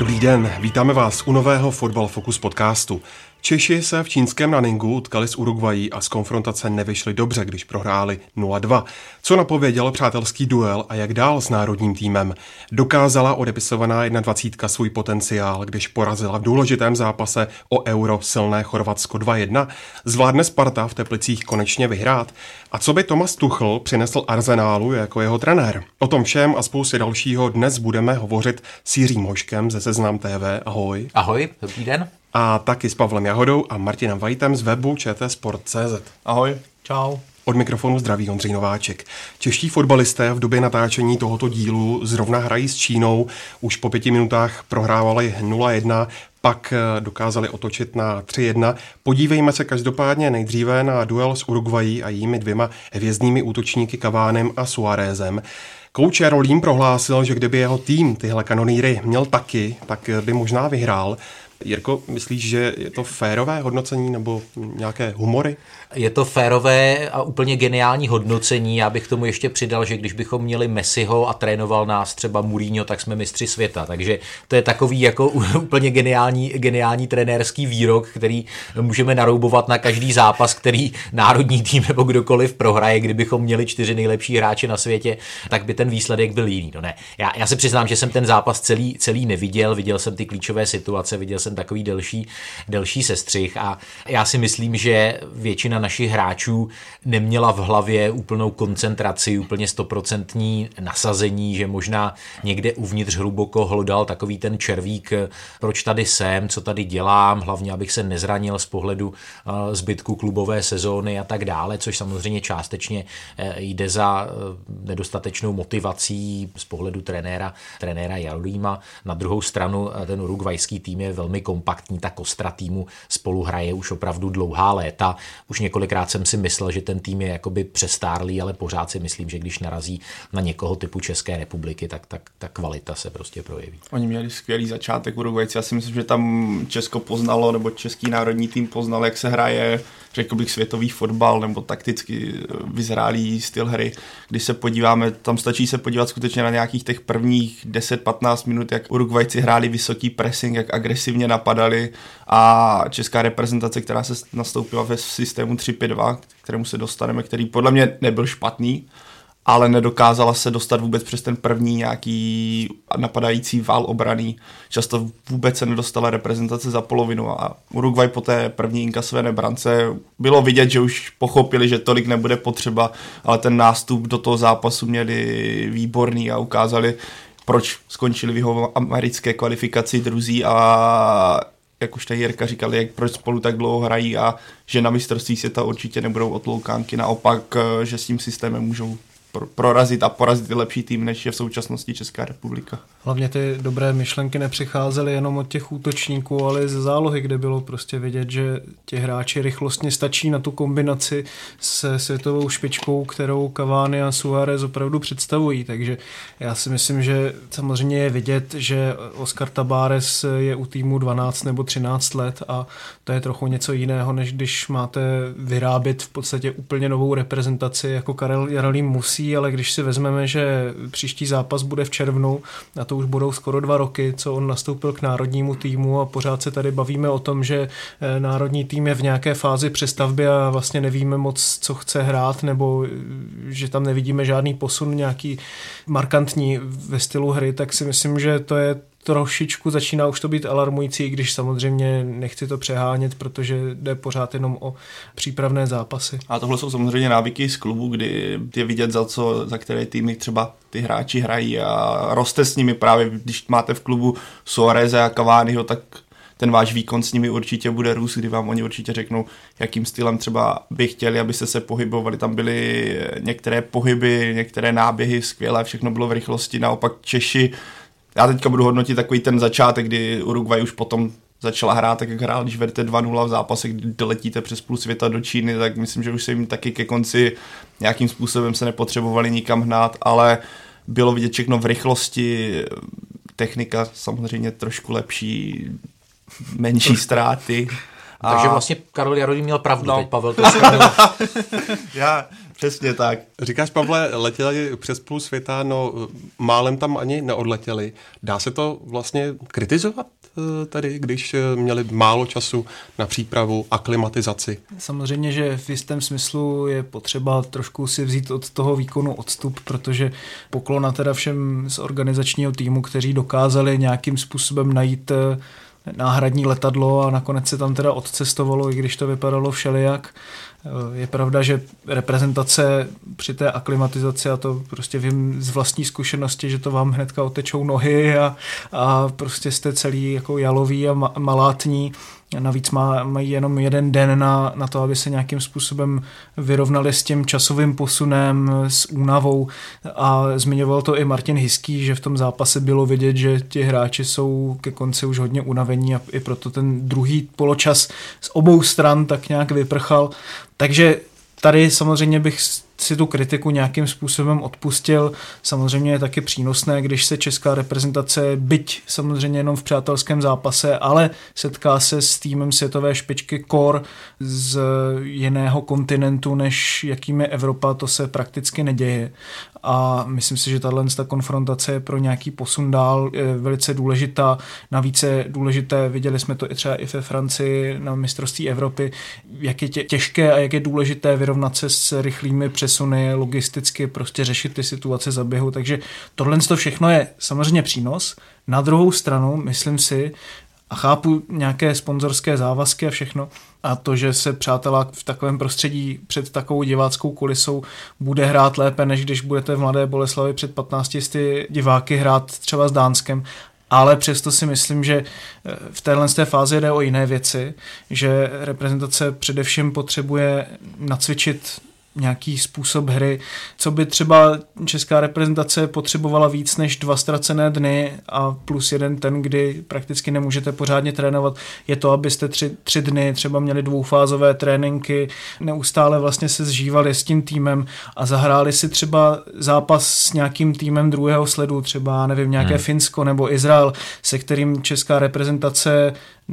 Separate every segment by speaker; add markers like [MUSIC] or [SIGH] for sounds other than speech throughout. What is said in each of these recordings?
Speaker 1: Dobrý den, vítáme vás u nového Fotbal Focus podcastu. Češi se v čínském Naningu utkali s Uruguají a z konfrontace nevyšli dobře, když prohráli 0-2. Co napověděl přátelský duel a jak dál s národním týmem? Dokázala odepisovaná 21 svůj potenciál, když porazila v důležitém zápase o euro silné Chorvatsko 2-1? Zvládne Sparta v Teplicích konečně vyhrát? A co by Tomas Tuchl přinesl Arzenálu jako jeho trenér? O tom všem a spoustě dalšího dnes budeme hovořit s Jiřím Hoškem ze Seznam TV. Ahoj.
Speaker 2: Ahoj, dobrý den.
Speaker 1: A taky s Pavlem Jahodou a Martinem Vajtem z webu čtsport.cz.
Speaker 3: Ahoj.
Speaker 2: Čau.
Speaker 1: Od mikrofonu zdraví Ondřej Nováček. Čeští fotbalisté v době natáčení tohoto dílu zrovna hrají s Čínou. Už po pěti minutách prohrávali 0-1, pak eh, dokázali otočit na 3-1. Podívejme se každopádně nejdříve na duel s Uruguají a jími dvěma hvězdnými útočníky Kavánem a Suárezem. Kouč Rolím prohlásil, že kdyby jeho tým tyhle kanonýry měl taky, tak by možná vyhrál. Jirko, myslíš, že je to férové hodnocení nebo nějaké humory?
Speaker 2: Je to férové a úplně geniální hodnocení. Já bych tomu ještě přidal, že když bychom měli Messiho a trénoval nás třeba Mourinho, tak jsme mistři světa. Takže to je takový jako [LAUGHS] úplně geniální, geniální trenérský výrok, který můžeme naroubovat na každý zápas, který národní tým nebo kdokoliv prohraje. Kdybychom měli čtyři nejlepší hráče na světě, tak by ten výsledek byl jiný. No ne. Já, já se přiznám, že jsem ten zápas celý, celý neviděl. Viděl jsem ty klíčové situace, viděl jsem takový delší, delší sestřih a já si myslím, že většina našich hráčů neměla v hlavě úplnou koncentraci, úplně stoprocentní nasazení, že možná někde uvnitř hluboko hlodal takový ten červík, proč tady jsem, co tady dělám, hlavně abych se nezranil z pohledu eh, zbytku klubové sezóny a tak dále, což samozřejmě částečně eh, jde za eh, nedostatečnou motivací z pohledu trenéra, trenéra Jarolíma. Na druhou stranu ten urugvajský tým je velmi kompaktní, ta kostra týmu spolu hraje už opravdu dlouhá léta. Už několikrát jsem si myslel, že ten tým je jakoby přestárlý, ale pořád si myslím, že když narazí na někoho typu České republiky, tak ta, ta kvalita se prostě projeví.
Speaker 4: Oni měli skvělý začátek Uruguayci. Já si myslím, že tam Česko poznalo, nebo český národní tým poznal, jak se hraje, řekl bych, světový fotbal nebo takticky vyzrálý styl hry. Když se podíváme, tam stačí se podívat skutečně na nějakých těch prvních 10-15 minut, jak Uruguayci hráli vysoký pressing, jak agresivně napadali a česká reprezentace, která se nastoupila ve systému 3-5-2, kterému se dostaneme, který podle mě nebyl špatný, ale nedokázala se dostat vůbec přes ten první nějaký napadající vál obraný. Často vůbec se nedostala reprezentace za polovinu a Uruguay po té první inkasové brance bylo vidět, že už pochopili, že tolik nebude potřeba, ale ten nástup do toho zápasu měli výborný a ukázali, proč skončili v jeho americké kvalifikaci druzí a jak už tady Jirka říkal, jak proč spolu tak dlouho hrají a že na mistrovství světa určitě nebudou otloukánky, naopak, že s tím systémem můžou prorazit a porazit ty lepší tým, než je v současnosti Česká republika.
Speaker 3: Hlavně ty dobré myšlenky nepřicházely jenom od těch útočníků, ale i ze zálohy, kde bylo prostě vidět, že ti hráči rychlostně stačí na tu kombinaci se světovou špičkou, kterou Cavani a Suarez opravdu představují. Takže já si myslím, že samozřejmě je vidět, že Oscar Tabares je u týmu 12 nebo 13 let a to je trochu něco jiného, než když máte vyrábět v podstatě úplně novou reprezentaci, jako Karel Jarolím musí věcí, ale když si vezmeme, že příští zápas bude v červnu a to už budou skoro dva roky, co on nastoupil k národnímu týmu a pořád se tady bavíme o tom, že eh, národní tým je v nějaké fázi přestavby a vlastně nevíme moc, co chce hrát, nebo eh, že tam nevidíme žádný posun nějaký markantní ve stylu hry, tak si myslím, že to je trošičku začíná už to být alarmující, když samozřejmě nechci to přehánět, protože jde pořád jenom o přípravné zápasy.
Speaker 4: A tohle jsou samozřejmě návyky z klubu, kdy je vidět, za co, za které týmy třeba ty hráči hrají a roste s nimi právě, když máte v klubu Suareze a Cavaniho, tak ten váš výkon s nimi určitě bude růst, kdy vám oni určitě řeknou, jakým stylem třeba by chtěli, abyste se pohybovali. Tam byly některé pohyby, některé náběhy skvělé, všechno bylo v rychlosti. Naopak Češi já teďka budu hodnotit takový ten začátek, kdy Uruguay už potom začala hrát tak, jak hrál, když vedete 2-0 v zápase, kdy doletíte přes půl světa do Číny, tak myslím, že už se jim taky ke konci nějakým způsobem se nepotřebovali nikam hnát, ale bylo vidět všechno v rychlosti, technika samozřejmě trošku lepší, menší ztráty.
Speaker 2: A... Takže vlastně Karol Jarodý měl pravdu, no. teď Pavel to [LAUGHS]
Speaker 4: Já, přesně tak.
Speaker 1: Říkáš, Pavle, letěli přes půl světa, no málem tam ani neodletěli. Dá se to vlastně kritizovat eh, tady, když eh, měli málo času na přípravu, aklimatizaci?
Speaker 3: Samozřejmě, že v jistém smyslu je potřeba trošku si vzít od toho výkonu odstup, protože poklona teda všem z organizačního týmu, kteří dokázali nějakým způsobem najít eh, náhradní letadlo a nakonec se tam teda odcestovalo, i když to vypadalo všelijak. Je pravda, že reprezentace při té aklimatizaci, a to prostě vím z vlastní zkušenosti, že to vám hnedka otečou nohy a, a prostě jste celý jako jalový a malátní, Navíc má, mají jenom jeden den na, na to, aby se nějakým způsobem vyrovnali s tím časovým posunem, s únavou. A zmiňoval to i Martin Hiský, že v tom zápase bylo vidět, že ti hráči jsou ke konci už hodně unavení a i proto ten druhý poločas z obou stran tak nějak vyprchal. Takže tady samozřejmě bych si tu kritiku nějakým způsobem odpustil. Samozřejmě je taky přínosné, když se česká reprezentace, byť samozřejmě jenom v přátelském zápase, ale setká se s týmem světové špičky kor z jiného kontinentu, než jakým je Evropa, to se prakticky neděje. A myslím si, že tahle ta konfrontace je pro nějaký posun dál je velice důležitá. Navíc je důležité, viděli jsme to i třeba i ve Francii na mistrovství Evropy, jak je těžké a jak je důležité vyrovnat se s rychlými přes přesuny, logisticky prostě řešit ty situace za běhu, takže tohle to všechno je samozřejmě přínos. Na druhou stranu, myslím si, a chápu nějaké sponzorské závazky a všechno, a to, že se přátelá v takovém prostředí před takovou diváckou kulisou bude hrát lépe, než když budete v Mladé Boleslavi před 15 diváky hrát třeba s Dánskem, ale přesto si myslím, že eh, v téhle té fázi jde o jiné věci, že reprezentace především potřebuje nacvičit nějaký způsob hry, co by třeba česká reprezentace potřebovala víc než dva ztracené dny a plus jeden ten, kdy prakticky nemůžete pořádně trénovat, je to, abyste tři, tři dny třeba měli dvoufázové tréninky, neustále vlastně se zžívali s tím týmem a zahráli si třeba zápas s nějakým týmem druhého sledu, třeba nevím, nějaké hmm. Finsko nebo Izrael, se kterým česká reprezentace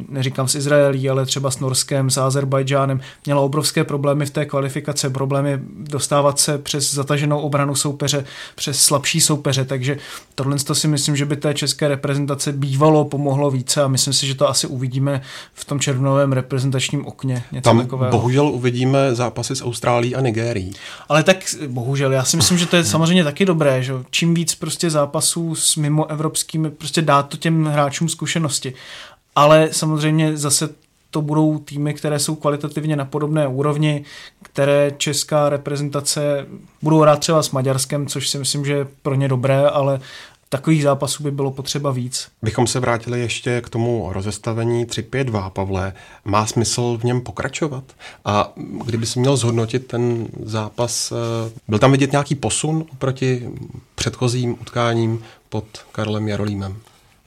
Speaker 3: neříkám s Izraelí, ale třeba s Norskem, s Azerbajdžánem, měla obrovské problémy v té kvalifikace, problémy dostávat se přes zataženou obranu soupeře, přes slabší soupeře, takže tohle to si myslím, že by té české reprezentace bývalo pomohlo více a myslím si, že to asi uvidíme v tom červnovém reprezentačním okně. Něco
Speaker 1: Tam
Speaker 3: takového.
Speaker 1: bohužel uvidíme zápasy s Austrálií a Nigérií.
Speaker 3: Ale tak bohužel, já si myslím, že to je [LAUGHS] samozřejmě taky dobré, že čím víc prostě zápasů s mimo evropskými, prostě dá to těm hráčům zkušenosti ale samozřejmě zase to budou týmy, které jsou kvalitativně na podobné úrovni, které česká reprezentace budou hrát třeba s Maďarskem, což si myslím, že je pro ně dobré, ale takových zápasů by bylo potřeba víc.
Speaker 1: Bychom se vrátili ještě k tomu rozestavení 3-5-2, Pavle. Má smysl v něm pokračovat? A kdyby si měl zhodnotit ten zápas, eh, byl tam vidět nějaký posun oproti předchozím utkáním pod Karlem Jarolímem?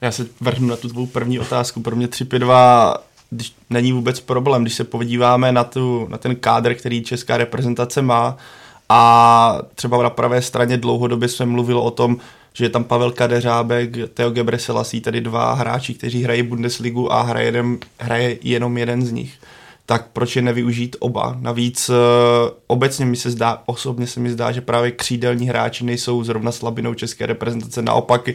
Speaker 4: Já se vrhnu na tu tvou první otázku. Pro mě 3-5-2 když není vůbec problém, když se podíváme na, tu, na ten kádr, který česká reprezentace má a třeba na pravé straně dlouhodobě jsme mluvili o tom, že je tam Pavel Kadeřábek, Teo Gebreselassie, tady dva hráči, kteří hrají Bundesligu a hraje, jeden, hraje jenom jeden z nich. Tak proč je nevyužít oba? Navíc uh, obecně mi se zdá, osobně se mi zdá, že právě křídelní hráči nejsou zrovna slabinou české reprezentace, naopak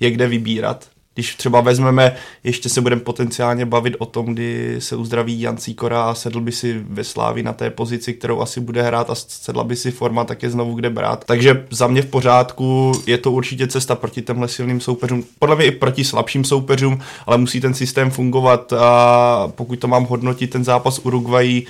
Speaker 4: je kde vybírat když třeba vezmeme, ještě se budeme potenciálně bavit o tom, kdy se uzdraví Jan Cíkora a sedl by si ve Slávi na té pozici, kterou asi bude hrát a sedla by si forma, tak je znovu kde brát. Takže za mě v pořádku je to určitě cesta proti těmhle silným soupeřům, podle mě i proti slabším soupeřům, ale musí ten systém fungovat a pokud to mám hodnotit ten zápas Uruguay,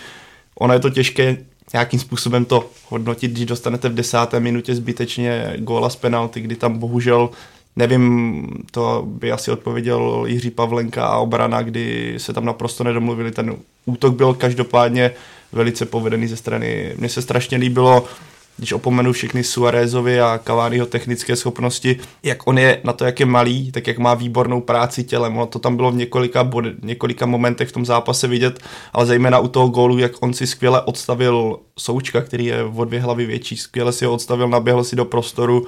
Speaker 4: ono je to těžké nějakým způsobem to hodnotit, když dostanete v desáté minutě zbytečně góla z penalty, kdy tam bohužel Nevím, to by asi odpověděl Jiří Pavlenka a obrana, kdy se tam naprosto nedomluvili. Ten útok byl každopádně velice povedený ze strany. Mně se strašně líbilo když opomenu všechny Suarezovi a Cavaniho technické schopnosti, jak on je na to, jak je malý, tak jak má výbornou práci tělem. Ono to tam bylo v několika, bod, několika momentech v tom zápase vidět, ale zejména u toho gólu, jak on si skvěle odstavil Součka, který je o dvě hlavy větší, skvěle si ho odstavil, naběhl si do prostoru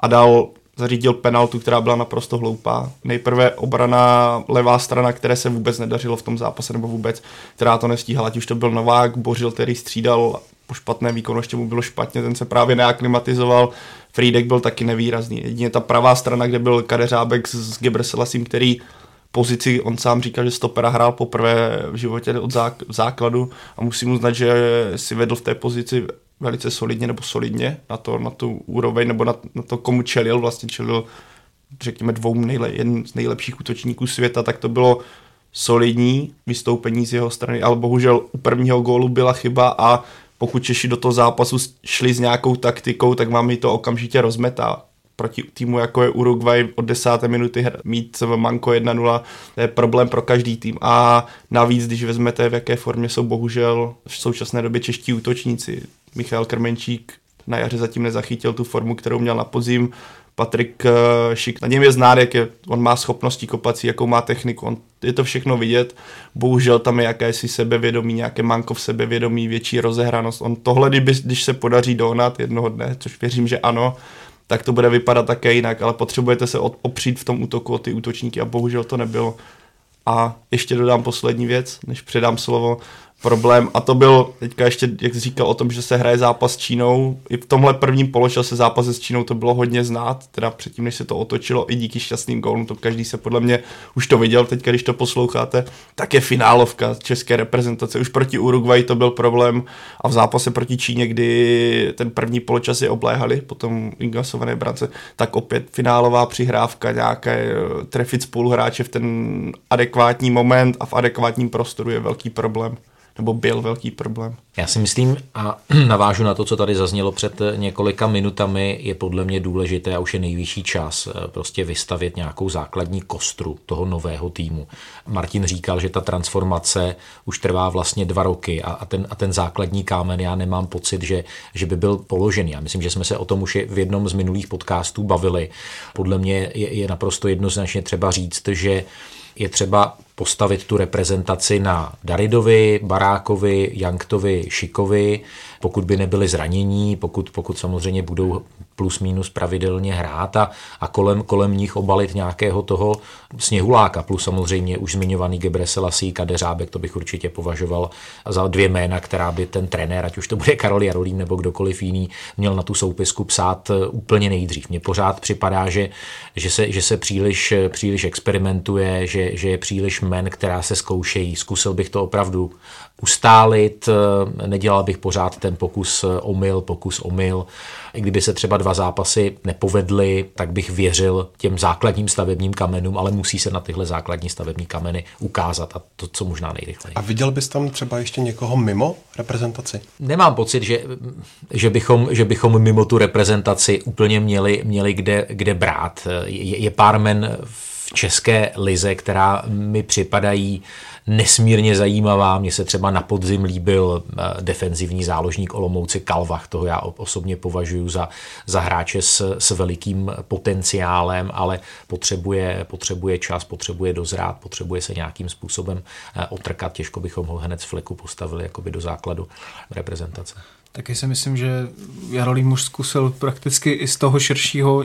Speaker 4: a dal zařídil penaltu, která byla naprosto hloupá. Nejprve obrana levá strana, které se vůbec nedařilo v tom zápase, nebo vůbec, která to nestíhala, ať už to byl Novák, Bořil, který střídal po špatném výkonu, ještě mu bylo špatně, ten se právě neaklimatizoval, Friedek byl taky nevýrazný. Jedině ta pravá strana, kde byl Kadeřábek s Gebreselasím, který pozici, on sám říkal, že stopera hrál poprvé v životě od základu a musím uznat, že si vedl v té pozici velice solidně nebo solidně na, to, na tu úroveň nebo na, na to, komu čelil, vlastně čelil řekněme dvou nejle, jeden z nejlepších útočníků světa, tak to bylo solidní vystoupení z jeho strany, ale bohužel u prvního gólu byla chyba a pokud Češi do toho zápasu šli s nějakou taktikou, tak vám to okamžitě rozmetá. Proti týmu jako je Uruguay od desáté minuty mít manko 1-0, to je problém pro každý tým. A navíc, když vezmete, v jaké formě jsou bohužel v současné době čeští útočníci. Michal Krmenčík na jaře zatím nezachytil tu formu, kterou měl na podzim. Patrik eh, Šik, na něm je znát, jak je, on má schopnosti kopací, jakou má techniku, on, je to všechno vidět. Bohužel tam je jakési sebevědomí, nějaké manko v sebevědomí, větší rozehranost. On tohle, když, když se podaří dohnat jednoho dne, což věřím, že ano, tak to bude vypadat také jinak, ale potřebujete se opřít v tom útoku o ty útočníky a bohužel to nebylo. A ještě dodám poslední věc, než předám slovo problém a to byl teďka ještě, jak jsi říkal o tom, že se hraje zápas s Čínou. I v tomhle prvním poločase zápase s Čínou to bylo hodně znát, teda předtím, než se to otočilo i díky šťastným gólům, to každý se podle mě už to viděl teď, když to posloucháte, tak je finálovka české reprezentace. Už proti Uruguay to byl problém a v zápase proti Číně, kdy ten první poločas je obléhali, potom inkasované brance, tak opět finálová přihrávka, nějaké eh, trefit spoluhráče v ten adekvátní moment a v adekvátním prostoru je velký problém nebo byl velký problém.
Speaker 2: Já si myslím a [CLEARS THROAT] navážu na to, co tady zaznělo před několika minutami, je podle mě důležité a už je nejvyšší čas eh, prostě vystavět nějakou základní kostru toho nového týmu. Martin říkal, že ta transformace už trvá vlastně dva roky a, a, ten, a ten základní kámen, já nemám pocit, že, že by byl položený. Já myslím, že jsme se o tom už v jednom z minulých podcastů bavili. Podle mě je, je naprosto jednoznačně třeba říct, že je třeba postavit tu reprezentaci na Daridovi, Barákovi, Janktovi, Šikovi, pokud by nebyli zranění, pokud, pokud samozřejmě budou plus minus pravidelně hrát a, a kolem, kolem nich obalit nějakého toho sněhuláka, plus samozřejmě už zmiňovaný Gebre Selassie, Kadeřábek, to bych určitě považoval za dvě jména, která by ten trenér, ať už to bude Karol Jarolím nebo kdokoliv jiný, měl na tu soupisku psát eh, úplně nejdřív. Mně pořád připadá, že, že, se, že se příliš, příliš experimentuje, že, že je příliš men, která se zkoušejí. Zkusil bych to opravdu ustálit, eh, nedělal bych pořád ten pokus eh, omyl, pokus omyl. I kdyby se třeba dva zápasy nepovedly, tak bych věřil těm základním stavebním kamenům, ale musí se na tyhle základní stavební kameny ukázat a to, co možná nejrychleji.
Speaker 1: A viděl bys tam třeba ještě někoho mimo reprezentaci?
Speaker 2: Nemám pocit, že, že, bychom, že bychom mimo tu reprezentaci úplně měli, měli kde, kde brát. Je, je pár men v české lize, která mi připadají nesmírně zajímavá. Mně se třeba na podzim líbil eh, defenzivní záložník Olomouci Kalvach, toho já osobně považuji za, za hráče s, s velikým potenciálem, ale potřebuje, potřebuje čas, potřebuje dozrát, potřebuje se nějakým způsobem eh, otrkat. Těžko bychom ho hned z fleku postavili jakoby do základu reprezentace.
Speaker 3: Taky si myslím, že Jarolím už zkusil prakticky i z toho širšího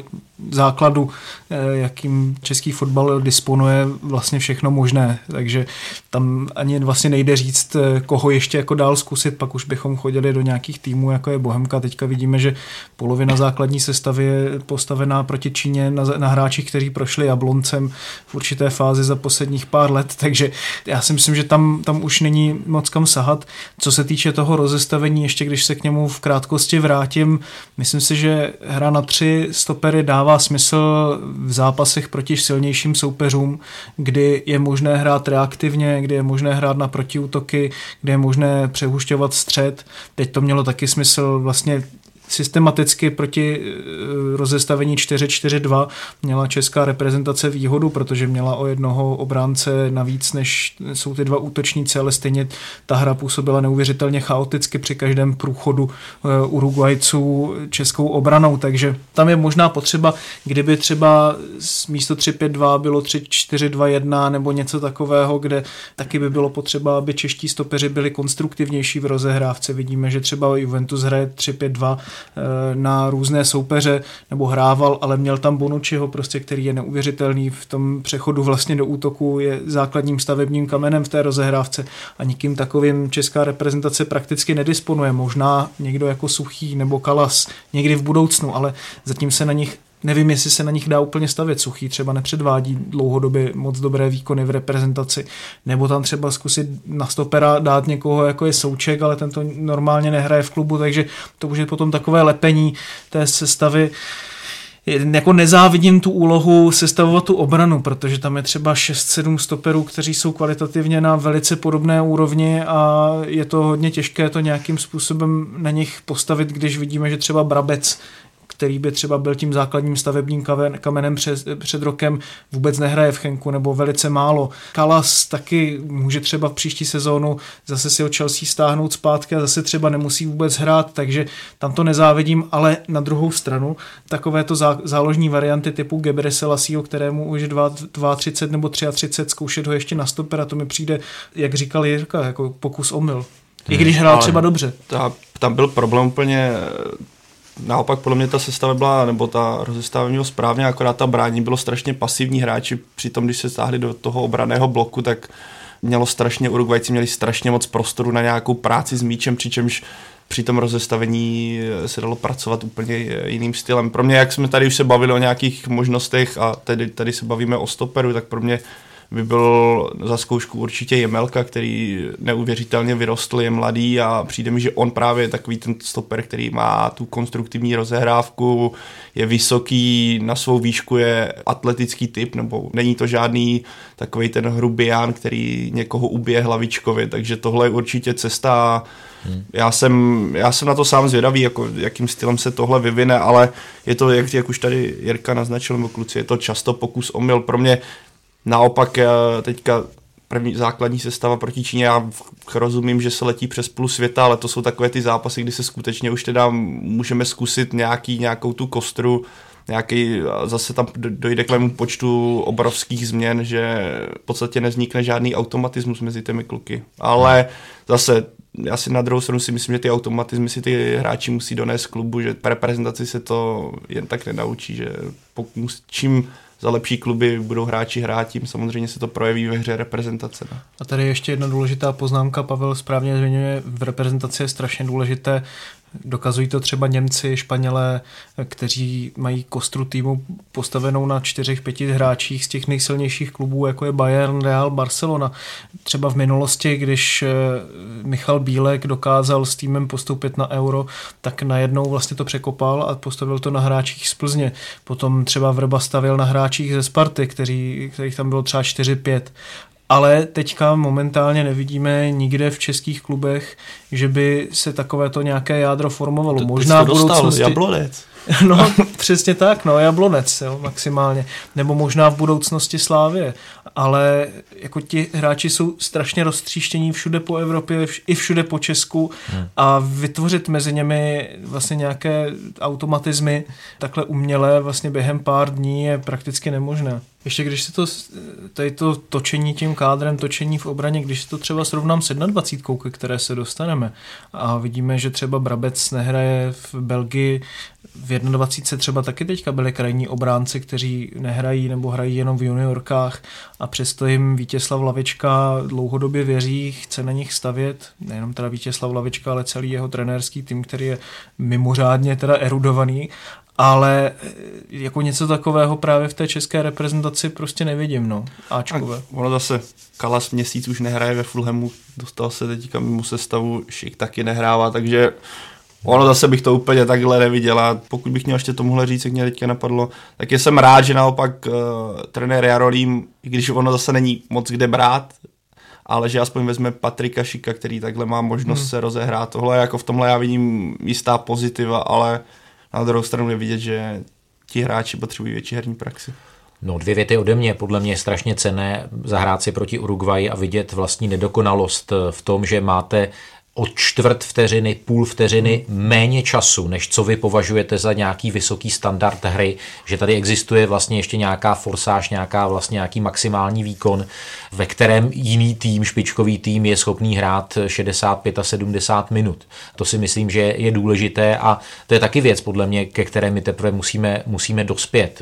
Speaker 3: základu, eh, jakým český fotbal disponuje vlastně všechno možné. Takže tam ani vlastně nejde říct, eh, koho ještě jako dál zkusit, pak už bychom chodili do nějakých týmů, jako je Bohemka. Teďka vidíme, že polovina základní sestavy je postavená proti Číně na, na hráčích, kteří prošli Jabloncem v určité fázi za posledních pár let, [LAUGHS] takže já si myslím, že tam, tam už není moc kam sahat. Co se týče toho rozestavení, ještě když se k němu v krátkosti vrátím, myslím si, že hra na tři stopery dává smysl v zápasech proti silnějším soupeřům, kdy je možné hrát reaktivně, kdy je možné hrát na protiútoky, kdy je možné přehušťovat střed. Teď to mělo taky smysl vlastně systematicky proti eh, rozestavení 4-4-2 měla česká reprezentace výhodu, protože měla o jednoho obránce navíc, než jsou ty dva útočníci, ale stejně ta hra působila neuvěřitelně chaoticky při každém průchodu eh, Uruguayců českou obranou, takže tam je možná potřeba, kdyby třeba místo 3-5-2 bylo 3-4-2-1 nebo něco takového, kde taky by bylo potřeba, aby čeští stopeři byli konstruktivnější v rozehrávce. Vidíme, že třeba Juventus hraje 3-5-2 eh, na různé soupeře, nebo hrával, ale měl tam Bonucciho, prostě, který je neuvěřitelný v tom přechodu vlastně do útoku, je základním stavebním kamenem v té rozehrávce a nikým takovým česká reprezentace prakticky nedisponuje. Možná někdo jako Suchý nebo Kalas někdy v budoucnu, ale zatím se na nich Nevím, jestli se na nich dá úplně stavět. Suchý třeba nepředvádí dlouhodobě moc dobré výkony v reprezentaci. Nebo tam třeba zkusit na stopera dát někoho, jako je Souček, ale ten to normálně nehraje v klubu, takže to už je potom takové lepení té sestavy jako nezávidím tu úlohu sestavovat tu obranu, protože tam je třeba 6-7 stoperů, kteří jsou kvalitativně na velice podobné úrovni a je to hodně těžké to nějakým způsobem na nich postavit, když vidíme, že třeba Brabec který by třeba byl tím základním stavebním kamenem před, před rokem, vůbec nehraje v Chenku nebo velice málo. Kalas taky může třeba v příští sezónu zase si ho Chelsea stáhnout zpátky a zase třeba nemusí vůbec hrát, takže tam to nezávidím, ale na druhou stranu takovéto zá, záložní varianty typu Gebre Selassio, kterému už 32 nebo 33 zkoušet ho ještě na stopera, to mi přijde, jak říkal Jirka, jako pokus omyl. I když hrál hmm, třeba dobře.
Speaker 4: Ta, tam byl problém úplně naopak podle mě ta sestava byla, nebo ta rozestavení bylo správně, akorát ta brání bylo strašně pasivní hráči, přitom když se stáhli do toho obraného bloku, tak mělo strašně, Uruguayci měli strašně moc prostoru na nějakou práci s míčem, přičemž při tom rozestavení se dalo pracovat úplně jiným stylem. Pro mě, jak jsme tady už se bavili o nějakých možnostech a tady, tady se bavíme o stoperu, tak pro mě by byl za zkoušku určitě Jemelka, který neuvěřitelně vyrostl, je mladý a přijde mi, že on právě je takový ten stoper, který má tu konstruktivní rozehrávku, je vysoký, na svou výšku je atletický typ, nebo není to žádný takový ten hrubián, který někoho ubije hlavičkově, takže tohle je určitě cesta Hmm. Já, jsem, já jsem na to sám zvědavý, jako, jakým stylem se tohle vyvine, ale je to, jak, jak už tady Jirka naznačil, nebo kluci, je to často pokus omyl. Pro mě Naopak eh, teďka první základní sestava proti Číně, já rozumím, že se letí přes půl světa, ale to jsou takové ty zápasy, kdy se skutečně už teda můžeme zkusit nějaký, nějakou tu kostru, nějaký, zase tam dojde k mému počtu obrovských změn, že v podstatě nevznikne žádný automatismus mezi těmi kluky. Ale zase já si na druhou stranu si myslím, že ty automatizmy si ty hráči musí donést klubu, že reprezentaci se to jen tak nenaučí, že čím za lepší kluby budou hráči hrát, tím samozřejmě se to projeví ve hře reprezentace. Ne? No.
Speaker 3: A tady ještě jedna důležitá poznámka, Pavel správně zmiňuje, v reprezentaci je strašně důležité Dokazují to třeba Němci, Španělé, kteří mají kostru týmu postavenou na čtyřech, pěti hráčích z těch nejsilnějších klubů, jako je Bayern, Real, Barcelona. Třeba v minulosti, když eh, Michal Bílek dokázal s týmem postoupit na euro, tak najednou vlastně to překopal a postavil to na hráčích z Plzně. Potom třeba Vrba stavil na hráčích ze Sparty, kteří, kterých tam bylo třeba 4-5 ale teďka momentálně nevidíme nikde v českých klubech, že by se takovéto nějaké jádro formovalo.
Speaker 4: To,
Speaker 3: Možná v budoucnosti...
Speaker 4: Jablonec. [LAUGHS]
Speaker 3: No, přesně tak, no, Jablonec, jo, maximálně. Nebo možná v budoucnosti Slávě. Ale jako ti hráči jsou strašně roztříštění všude po Evropě, i všude po Česku hmm. a vytvořit mezi nimi vlastně nějaké automatizmy takhle umělé vlastně během pár dní je prakticky nemožné. Ještě když se to, tady to točení tím kádrem, točení v obraně, když se to třeba srovnám s 21, ke které se dostaneme a vidíme, že třeba Brabec nehraje v Belgii, v 21 třeba taky teďka byli krajní obránci, kteří nehrají nebo hrají jenom v juniorkách a přesto jim Vítězslav Lavička dlouhodobě věří, chce na nich stavět, nejenom teda Vítězslav Lavička, ale celý jeho trenérský tým, který je mimořádně teda erudovaný ale eh, jako něco takového právě v té české reprezentaci prostě nevidím, no, Ačkové. A
Speaker 4: ono zase, Kalas měsíc už nehraje ve Fulhamu, dostal se teďka mimo sestavu, Šik taky nehrává, takže Ono zase bych to úplně takhle neviděl a pokud bych měl ještě tomuhle říct, jak mě teďka napadlo, tak jsem rád, že naopak uh, trenér Jarolím, i když ono zase není moc kde brát, ale že aspoň vezme Patrika Šika, který takhle má možnost hmm. se rozehrát. Tohle jako v tomhle já vidím jistá pozitiva, ale na druhou stranu je vidět, že ti hráči potřebují větší herní praxi.
Speaker 2: No, dvě věty ode mě. Podle mě je strašně cené zahrát si proti Uruguayi a vidět vlastní nedokonalost v tom, že máte o čtvrt vteřiny, půl vteřiny méně času, než co vy považujete za nějaký vysoký standard hry, že tady existuje vlastně ještě nějaká forsáž, nějaká vlastně nějaký maximální výkon, ve kterém jiný tým, špičkový tým je schopný hrát 65 a 70 minut. To si myslím, že je důležité a to je taky věc, podle mě, ke které my teprve musíme, musíme dospět.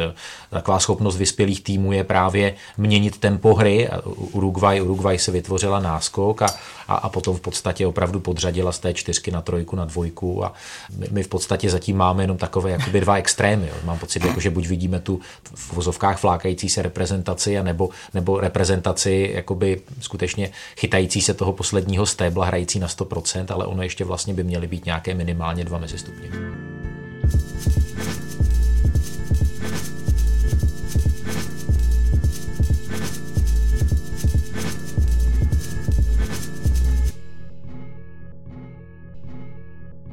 Speaker 2: Taková schopnost vyspělých týmů je právě měnit tempo hry. Uruguay, Uruguay se vytvořila náskok a, a, a potom v podstatě opravdu podřadila z té čtyřky na trojku, na dvojku a my, my v podstatě zatím máme jenom takové jakoby dva extrémy. Jo. Mám pocit, jako, že buď vidíme tu v vozovkách flákající se reprezentaci, a nebo, nebo reprezentaci jakoby skutečně chytající se toho posledního stébla, hrající na 100%, ale ono ještě vlastně by měly být nějaké minimálně dva mezistupně.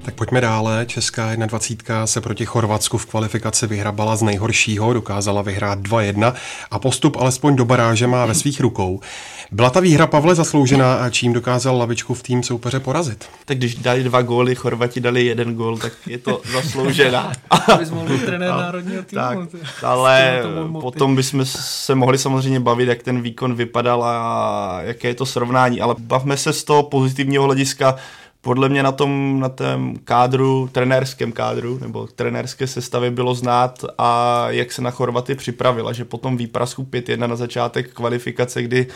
Speaker 1: Tak pojďme dále. Česká 21 se proti Chorvatsku v kvalifikaci vyhrabala z nejhoršího, dokázala vyhrát 2-1 a postup alespoň do baráže má ve svých rukou. Byla ta výhra Pavle zasloužená a čím dokázal lavičku v tým soupeře porazit?
Speaker 4: Tak když dali dva góly, Chorvati dali jeden gól, tak je to zasloužená.
Speaker 3: Bys mohl být trenér národního týmu.
Speaker 4: Tak, ale potom bychom se mohli samozřejmě bavit, jak ten výkon vypadal a jaké je to srovnání, ale bavme se z toho pozitivního hlediska, podle mě na tom, na tom kádru, trenérském kádru, nebo trenérské sestavě bylo znát a jak se na Chorvaty připravila, že potom výprasku 5-1 na začátek kvalifikace, kdy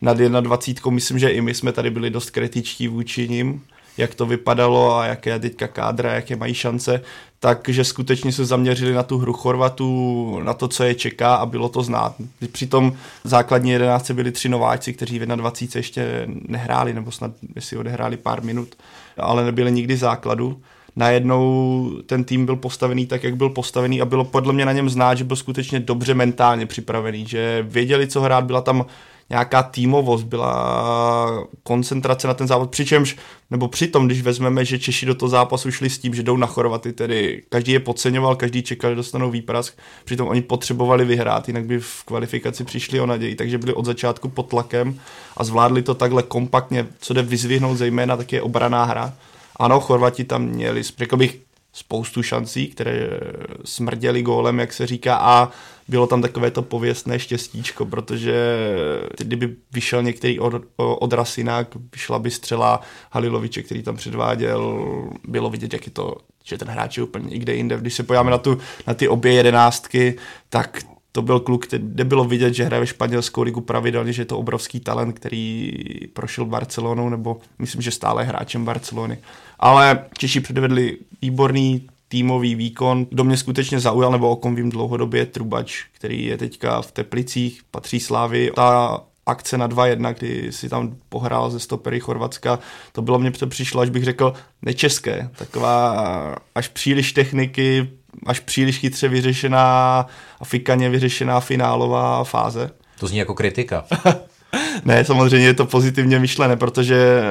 Speaker 4: nad 21, myslím, že i my jsme tady byli dost kritičtí vůči ním, jak to vypadalo a jaké je teďka kádra, jaké mají šance, takže skutečně se zaměřili na tu hru Chorvatů, na to, co je čeká a bylo to znát. Přitom základní jedenáctce byli tři nováčci, kteří v 21 ještě nehráli, nebo snad si odehráli pár minut, ale nebyli nikdy základu. Najednou ten tým byl postavený tak, jak byl postavený a bylo podle mě na něm znát, že byl skutečně dobře mentálně připravený, že věděli, co hrát, byla tam nějaká týmovost, byla koncentrace na ten závod, přičemž, nebo přitom, když vezmeme, že Češi do toho zápasu šli s tím, že jdou na Chorvaty, tedy každý je podceňoval, každý čekal, že dostanou výprask, přitom oni potřebovali vyhrát, jinak by v kvalifikaci přišli o naději, takže byli od začátku pod tlakem a zvládli to takhle kompaktně, co jde vyzvihnout zejména, tak je obraná hra. Ano, Chorvati tam měli, řekl bych, spoustu šancí, které smrděly gólem, jak se říká, a bylo tam takové to pověstné štěstíčko, protože kdyby vyšel některý od, od Rasinák, vyšla by střela Haliloviče, který tam předváděl, bylo vidět, jak je to, že ten hráč je úplně někde jinde. Když se podíváme na, tu, na ty obě jedenáctky, tak to byl kluk, kde bylo vidět, že hraje ve španělskou ligu pravidelně, že je to obrovský talent, který prošel Barcelonou, nebo myslím, že stále hráčem Barcelony. Ale Češi předvedli výborný týmový výkon. Kdo mě skutečně zaujal, nebo o kom vím dlouhodobě, Trubač, který je teďka v Teplicích, patří Slávy. Ta akce na 2-1, kdy si tam pohrál ze stopery Chorvatska, to bylo mně přišlo, až bych řekl, nečeské. Taková až příliš techniky, až příliš chytře vyřešená a fikaně vyřešená finálová fáze.
Speaker 2: To zní jako kritika. [LAUGHS]
Speaker 4: ne, samozřejmě je to pozitivně myšlené, protože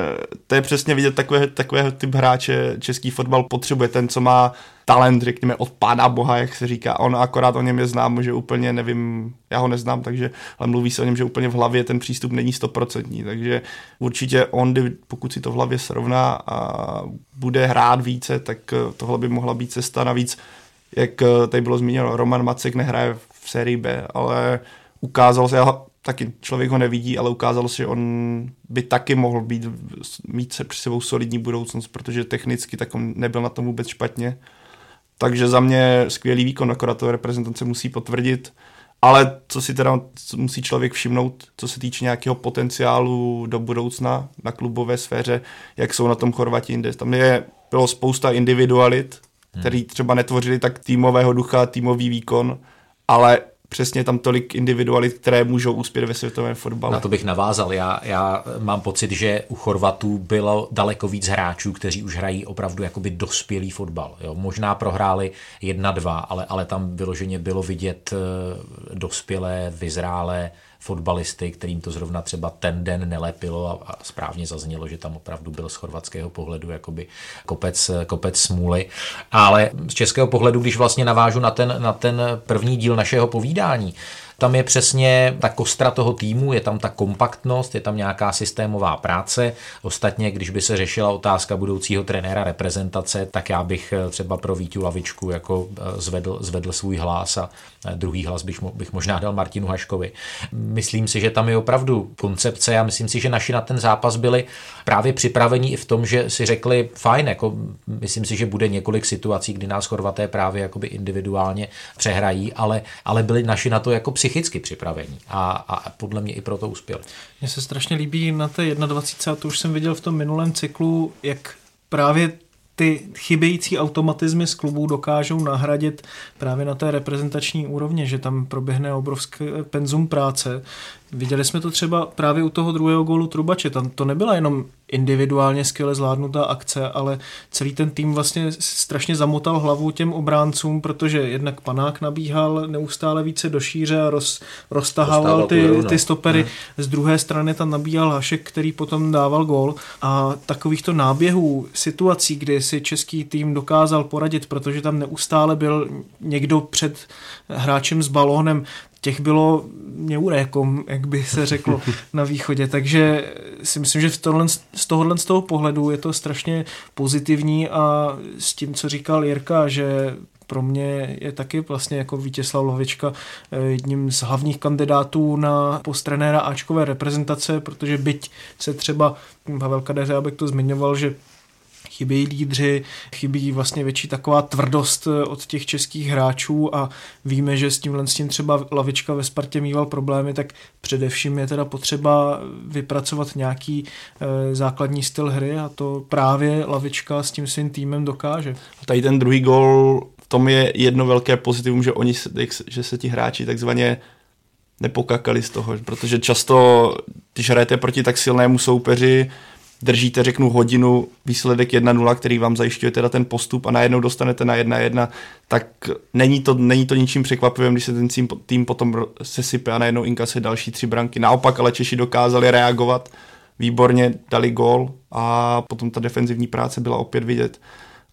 Speaker 4: to je přesně vidět takové, takové typ hráče český fotbal potřebuje, ten, co má talent, řekněme, od pána boha, jak se říká. On akorát o něm je znám, že úplně nevím, já ho neznám, takže ale mluví se o něm, že úplně v hlavě ten přístup není stoprocentní, takže určitě on, pokud si to v hlavě srovná a bude hrát více, tak tohle by mohla být cesta navíc jak tady bylo zmíněno, Roman Macek nehraje v sérii B, ale ukázal se, já taky člověk ho nevidí, ale ukázalo se, že on by taky mohl být, mít se při sebou solidní budoucnost, protože technicky tak on nebyl na tom vůbec špatně. Takže za mě skvělý výkon, akorát to reprezentace musí potvrdit. Ale co si teda musí člověk všimnout, co se týče nějakého potenciálu do budoucna na klubové sféře, jak jsou na tom Chorvati jinde. Tam je, bylo spousta individualit, který třeba netvořili tak týmového ducha, týmový výkon, ale přesně tam tolik individualit, které můžou uspět ve světovém fotbale.
Speaker 2: Na to bych navázal. Já, já mám pocit, že u Chorvatů bylo daleko víc hráčů, kteří už hrají opravdu jakoby dospělý fotbal. Jo. Možná prohráli jedna, dva, ale, ale tam vyloženě bylo vidět eh, dospělé, vyzrálé fotbalisty, kterým to zrovna třeba ten den nelepilo a, a správně zaznělo, že tam opravdu byl z chorvatského pohledu jakoby kopec, kopec smůly. Ale z českého pohledu, když vlastně navážu na ten, na ten první díl našeho povídání, tam je přesně ta kostra toho týmu, je tam ta kompaktnost, je tam nějaká systémová práce. Ostatně, když by se řešila otázka budoucího trenéra reprezentace, tak já bych eh, třeba pro Vítu Lavičku jako eh, zvedl, zvedl svůj hlas a eh, druhý hlas bych, bych možná dal Martinu Haškovi. Myslím si, že tam je opravdu koncepce a myslím si, že naši na ten zápas byli právě připravení i v tom, že si řekli, fajn, jako myslím si, že bude několik situací, kdy nás Chorvaté právě jakoby individuálně přehrají, ale, ale byli naši na to jako psychicky připravení a, a podle mě i proto uspěli.
Speaker 3: Mně se strašně líbí na té 21. to už jsem viděl v tom minulém cyklu, jak právě ty chybějící automatizmy z klubů dokážou nahradit právě na té reprezentační úrovni, že tam proběhne obrovské penzum práce. Viděli jsme to třeba právě u toho druhého gólu Trubače. Tam to nebyla jenom individuálně skvěle zvládnutá akce, ale celý ten tým vlastně strašně zamotal hlavu těm obráncům, protože jednak panák nabíhal neustále více do šíře a roz, roztahával ty, ty stopery. Hmm. Z druhé strany tam nabíhal Hašek, který potom dával gól a takovýchto náběhů, situací, kdy si český tým dokázal poradit, protože tam neustále byl někdo před hráčem s balónem, těch bylo neurékom, jak by se řeklo [LAUGHS] na východě, takže si myslím, že v tohle, z tohohle z toho pohledu je to strašně pozitivní a s tím, co říkal Jirka, že pro mě je taky vlastně jako Vítězslav Lovička eh, jedním z hlavních kandidátů na postrenéra Ačkové reprezentace, protože byť se třeba Pavel Kadeře, abych to zmiňoval, že chybějí lídři, chybí vlastně větší taková tvrdost eh, od těch českých hráčů a víme, že s tímhle s tím třeba Lavička ve Spartě mýval problémy, tak především je teda potřeba vypracovat nějaký e, základní styl hry a to právě Lavička s tím svým týmem dokáže.
Speaker 4: A tady ten druhý gol, v tom je jedno velké pozitivum, že oni, že se ti hráči takzvaně nepokakali z toho, protože často, když hrajete proti tak silnému soupeři, držíte, řeknu, hodinu, výsledek 1-0, který vám zajišťuje teda ten postup a najednou dostanete na 1-1, tak není to, není to ničím překvapivým, když se ten tým, tým potom sesype a najednou inkase další tři branky. Naopak ale Češi dokázali reagovat, výborně dali gól a potom ta defenzivní práce byla opět vidět.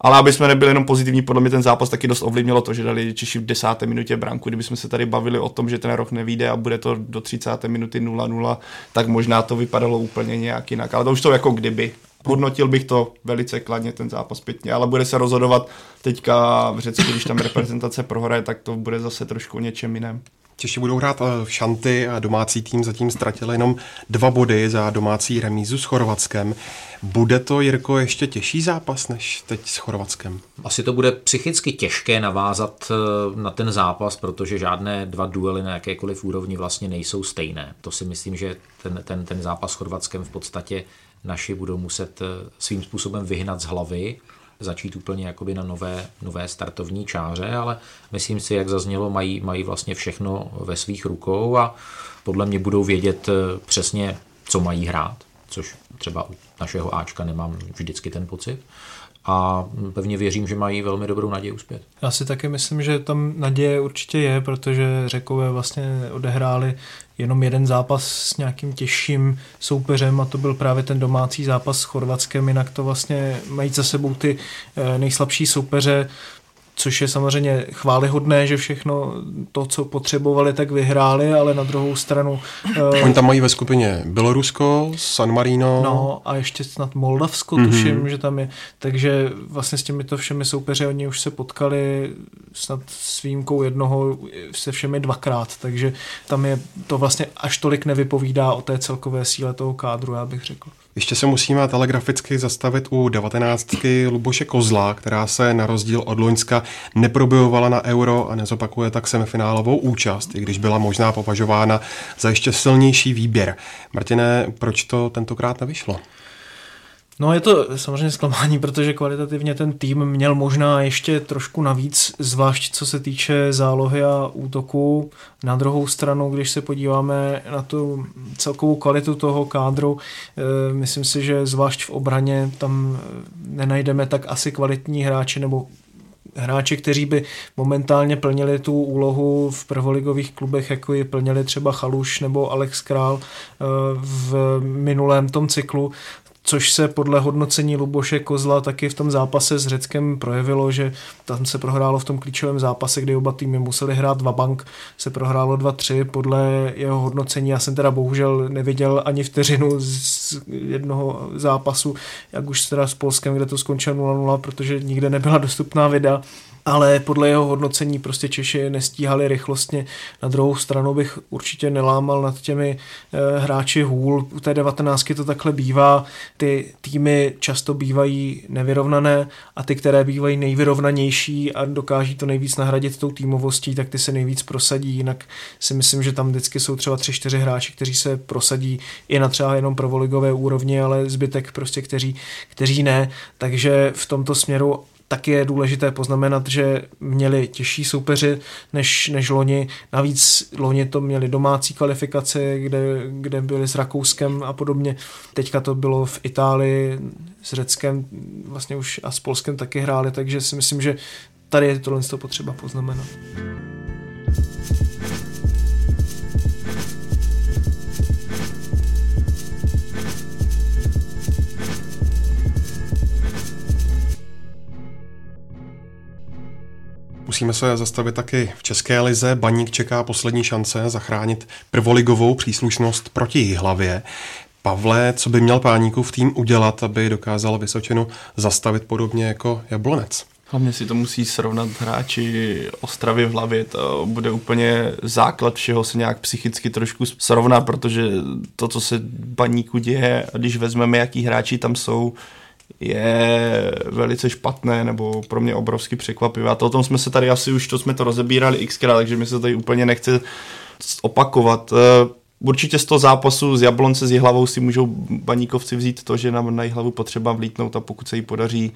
Speaker 4: Ale aby jsme nebyli jenom pozitivní, podle mě ten zápas taky dost ovlivnilo to, že dali Češi v desáté minutě branku. Kdybychom se tady bavili o tom, že ten rok nevíde a bude to do 30. minuty 0-0, tak možná to vypadalo úplně nějak jinak. Ale to už to jako kdyby. Hodnotil bych to velice kladně ten zápas pěkně, ale bude se rozhodovat teďka v Řecku, když tam reprezentace prohraje, tak to bude zase trošku něčem jiném.
Speaker 1: Češi budou hrát v eh, šanty a domácí tým zatím ztratil jenom dva body za domácí remízu s Chorvatskem. Bude to, Jirko, ještě těžší zápas než teď s Chorvatskem?
Speaker 2: Asi to bude psychicky těžké navázat eh, na ten zápas, protože žádné dva duely na jakékoliv úrovni vlastně nejsou stejné. To si myslím, že ten, ten, ten zápas s Chorvatskem v podstatě naši budou muset eh, svým způsobem vyhnat z hlavy začít úplně jakoby na nové, nové startovní čáře, ale myslím si, jak zaznělo, mají, mají vlastně všechno ve svých rukou a podle mě budou vědět eh, přesně, co mají hrát, což třeba u našeho Ačka nemám vždycky ten pocit a pevně věřím, že mají velmi dobrou naději uspět.
Speaker 3: Já si taky myslím, že tam naděje určitě je, protože Řekové vlastně odehráli jenom jeden zápas s nějakým těžším soupeřem a to byl právě ten domácí zápas s Chorvatskem, jinak to vlastně mají za sebou ty eh, nejslabší soupeře, což je samozřejmě chválihodné, že všechno to, co potřebovali, tak vyhráli, ale na druhou stranu...
Speaker 1: Uh, Oni tam mají ve skupině Bělorusko, San Marino...
Speaker 3: No a ještě snad Moldavsko, mm-hmm. tuším, že tam je. Takže vlastně s těmito všemi soupeři oni už se potkali snad s výjimkou jednoho se všemi dvakrát, takže tam je to vlastně až tolik nevypovídá o té celkové síle toho kádru, já bych řekl.
Speaker 1: Ještě se musíme telegraficky zastavit u 19. Luboše Kozla, která se na rozdíl od Loňska neprobojovala na euro a nezopakuje tak semifinálovou účast, i když byla možná považována za ještě silnější výběr. Martine, proč to tentokrát nevyšlo?
Speaker 3: No je to samozřejmě zklamání, protože kvalitativně ten tým měl možná ještě trošku navíc, zvlášť co se týče zálohy a útoku. Na druhou stranu, když se podíváme na tu celkovou kvalitu toho kádru, eh, myslím si, že zvlášť v obraně tam nenajdeme tak asi kvalitní hráči nebo hráči, kteří by momentálně plnili tu úlohu v prvoligových klubech, jako ji plnili třeba Chaluš nebo Alex Král eh, v minulém tom cyklu, což se podle hodnocení Luboše Kozla taky v tom zápase s Řeckem projevilo, že tam se prohrálo v tom klíčovém zápase, kdy oba týmy museli hrát dva bank, se prohrálo 2-3 podle jeho hodnocení. Já jsem teda bohužel neviděl ani vteřinu z jednoho zápasu, jak už teda s Polskem, kde to skončilo 0-0, protože nikde nebyla dostupná videa ale podle jeho hodnocení prostě Češi nestíhali rychlostně. Na druhou stranu bych určitě nelámal nad těmi e, hráči hůl. U té 19 to takhle bývá. Ty týmy často bývají nevyrovnané a ty, které bývají nejvyrovnanější a dokáží to nejvíc nahradit tou týmovostí, tak ty se nejvíc prosadí. Jinak si myslím, že tam vždycky jsou třeba tři, čtyři hráči, kteří se prosadí i na třeba jenom prvoligové úrovni, ale zbytek prostě, kteří, kteří ne. Takže v tomto směru tak je důležité poznamenat, že měli těžší soupeři než, než loni. Navíc loni to měli domácí kvalifikace, kde, kde byli s Rakouskem a podobně. Teďka to bylo v Itálii, s Řeckem vlastně už a s Polskem taky hráli, takže si myslím, že tady je tohle potřeba poznamenat.
Speaker 1: Musíme se zastavit taky v České lize. Baník čeká poslední šance zachránit prvoligovou příslušnost proti hlavě. Pavle, co by měl Páníkův tým udělat, aby dokázal Vysočinu zastavit podobně jako Jablonec?
Speaker 4: Hlavně si to musí srovnat hráči Ostravy v hlavě, to bude úplně základ všeho se nějak psychicky trošku srovná, protože to, co se baníku děje, když vezmeme, jaký hráči tam jsou, je velice špatné nebo pro mě obrovsky překvapivé. A to o tom jsme se tady asi už, to jsme to rozebírali xkrát, takže mi se tady úplně nechce opakovat. Eh, určitě z toho zápasu z Jablonce s Jihlavou si můžou baníkovci vzít to, že nám na Jihlavu potřeba vlítnout a pokud se jí podaří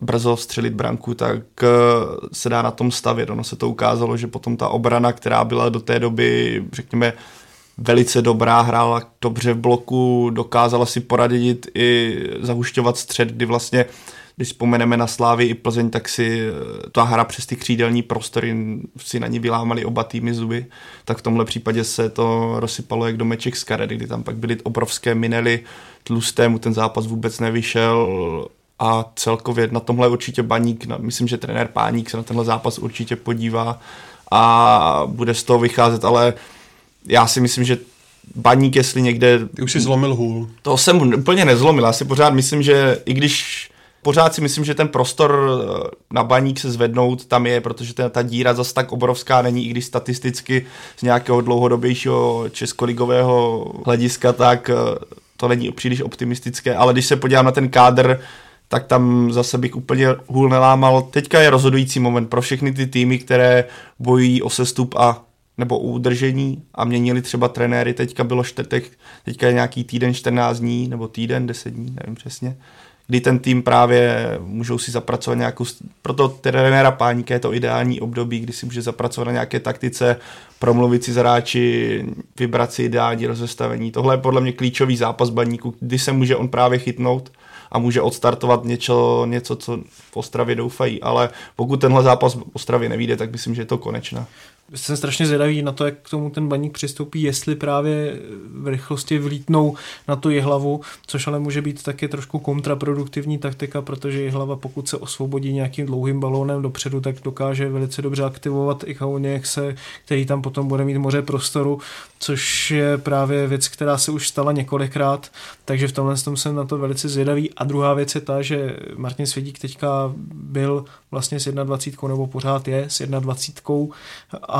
Speaker 4: brzo střelit branku, tak eh, se dá na tom stavět. Ono se to ukázalo, že potom ta obrana, která byla do té doby, řekněme, velice dobrá, hrála dobře v bloku, dokázala si poradit i zahušťovat střed, kdy vlastně když vzpomeneme na Slávy i Plzeň, tak si eh, ta hra přes ty křídelní prostory si na ní vylámali oba týmy zuby, tak v tomhle případě se to rozsypalo jak domeček z karet, kdy tam pak byly obrovské minely, tlustému ten zápas vůbec nevyšel. A celkově na tomhle určitě Baník, myslím, že trenér Páník se na tenhle zápas určitě podívá a bude z toho vycházet, ale já si myslím, že baník, jestli někde...
Speaker 1: Ty už si zlomil hůl.
Speaker 4: To jsem úplně nezlomil, já si pořád myslím, že i když pořád si myslím, že ten prostor eh, na baník se zvednout tam je, protože ta, ta díra zase tak obrovská není, i když statisticky z nějakého dlouhodobějšího českoligového hlediska, tak eh, to není příliš optimistické, ale když se podívám na ten kádr, tak tam zase bych úplně hůl nelámal. Teďka je rozhodující moment pro všechny ty týmy, které bojují o sestup a nebo udržení a měnili třeba trenéry, teďka bylo čtvrtek, teďka je nějaký týden 14 dní, nebo týden 10 dní, nevím přesně, kdy ten tým právě můžou si zapracovat nějakou, proto trenéra Páníka je to ideální období, kdy si může zapracovat na nějaké taktice, promluvit si z hráči, vybrat si ideální rozestavení. Tohle je podle mě klíčový zápas baníku, kdy se může on právě chytnout a může odstartovat něco, něco, co v Ostravě doufají, ale pokud tenhle zápas v Ostravě nevíde, tak myslím, že je to konečná.
Speaker 3: Jsem strašně zvědavý na to, jak k tomu ten baník přistoupí, jestli právě v rychlosti vlítnou na tu jehlavu, což ale může být taky trošku kontraproduktivní taktika, protože jehlava, pokud se osvobodí nějakým dlouhým balónem dopředu, tak dokáže velice dobře aktivovat i se, který tam potom bude mít moře prostoru, což je právě věc, která se už stala několikrát, takže v tomhle tom jsem na to velice zvědavý. A druhá věc je ta, že Martin Svědík teďka byl vlastně s 21 nebo pořád je s 21 a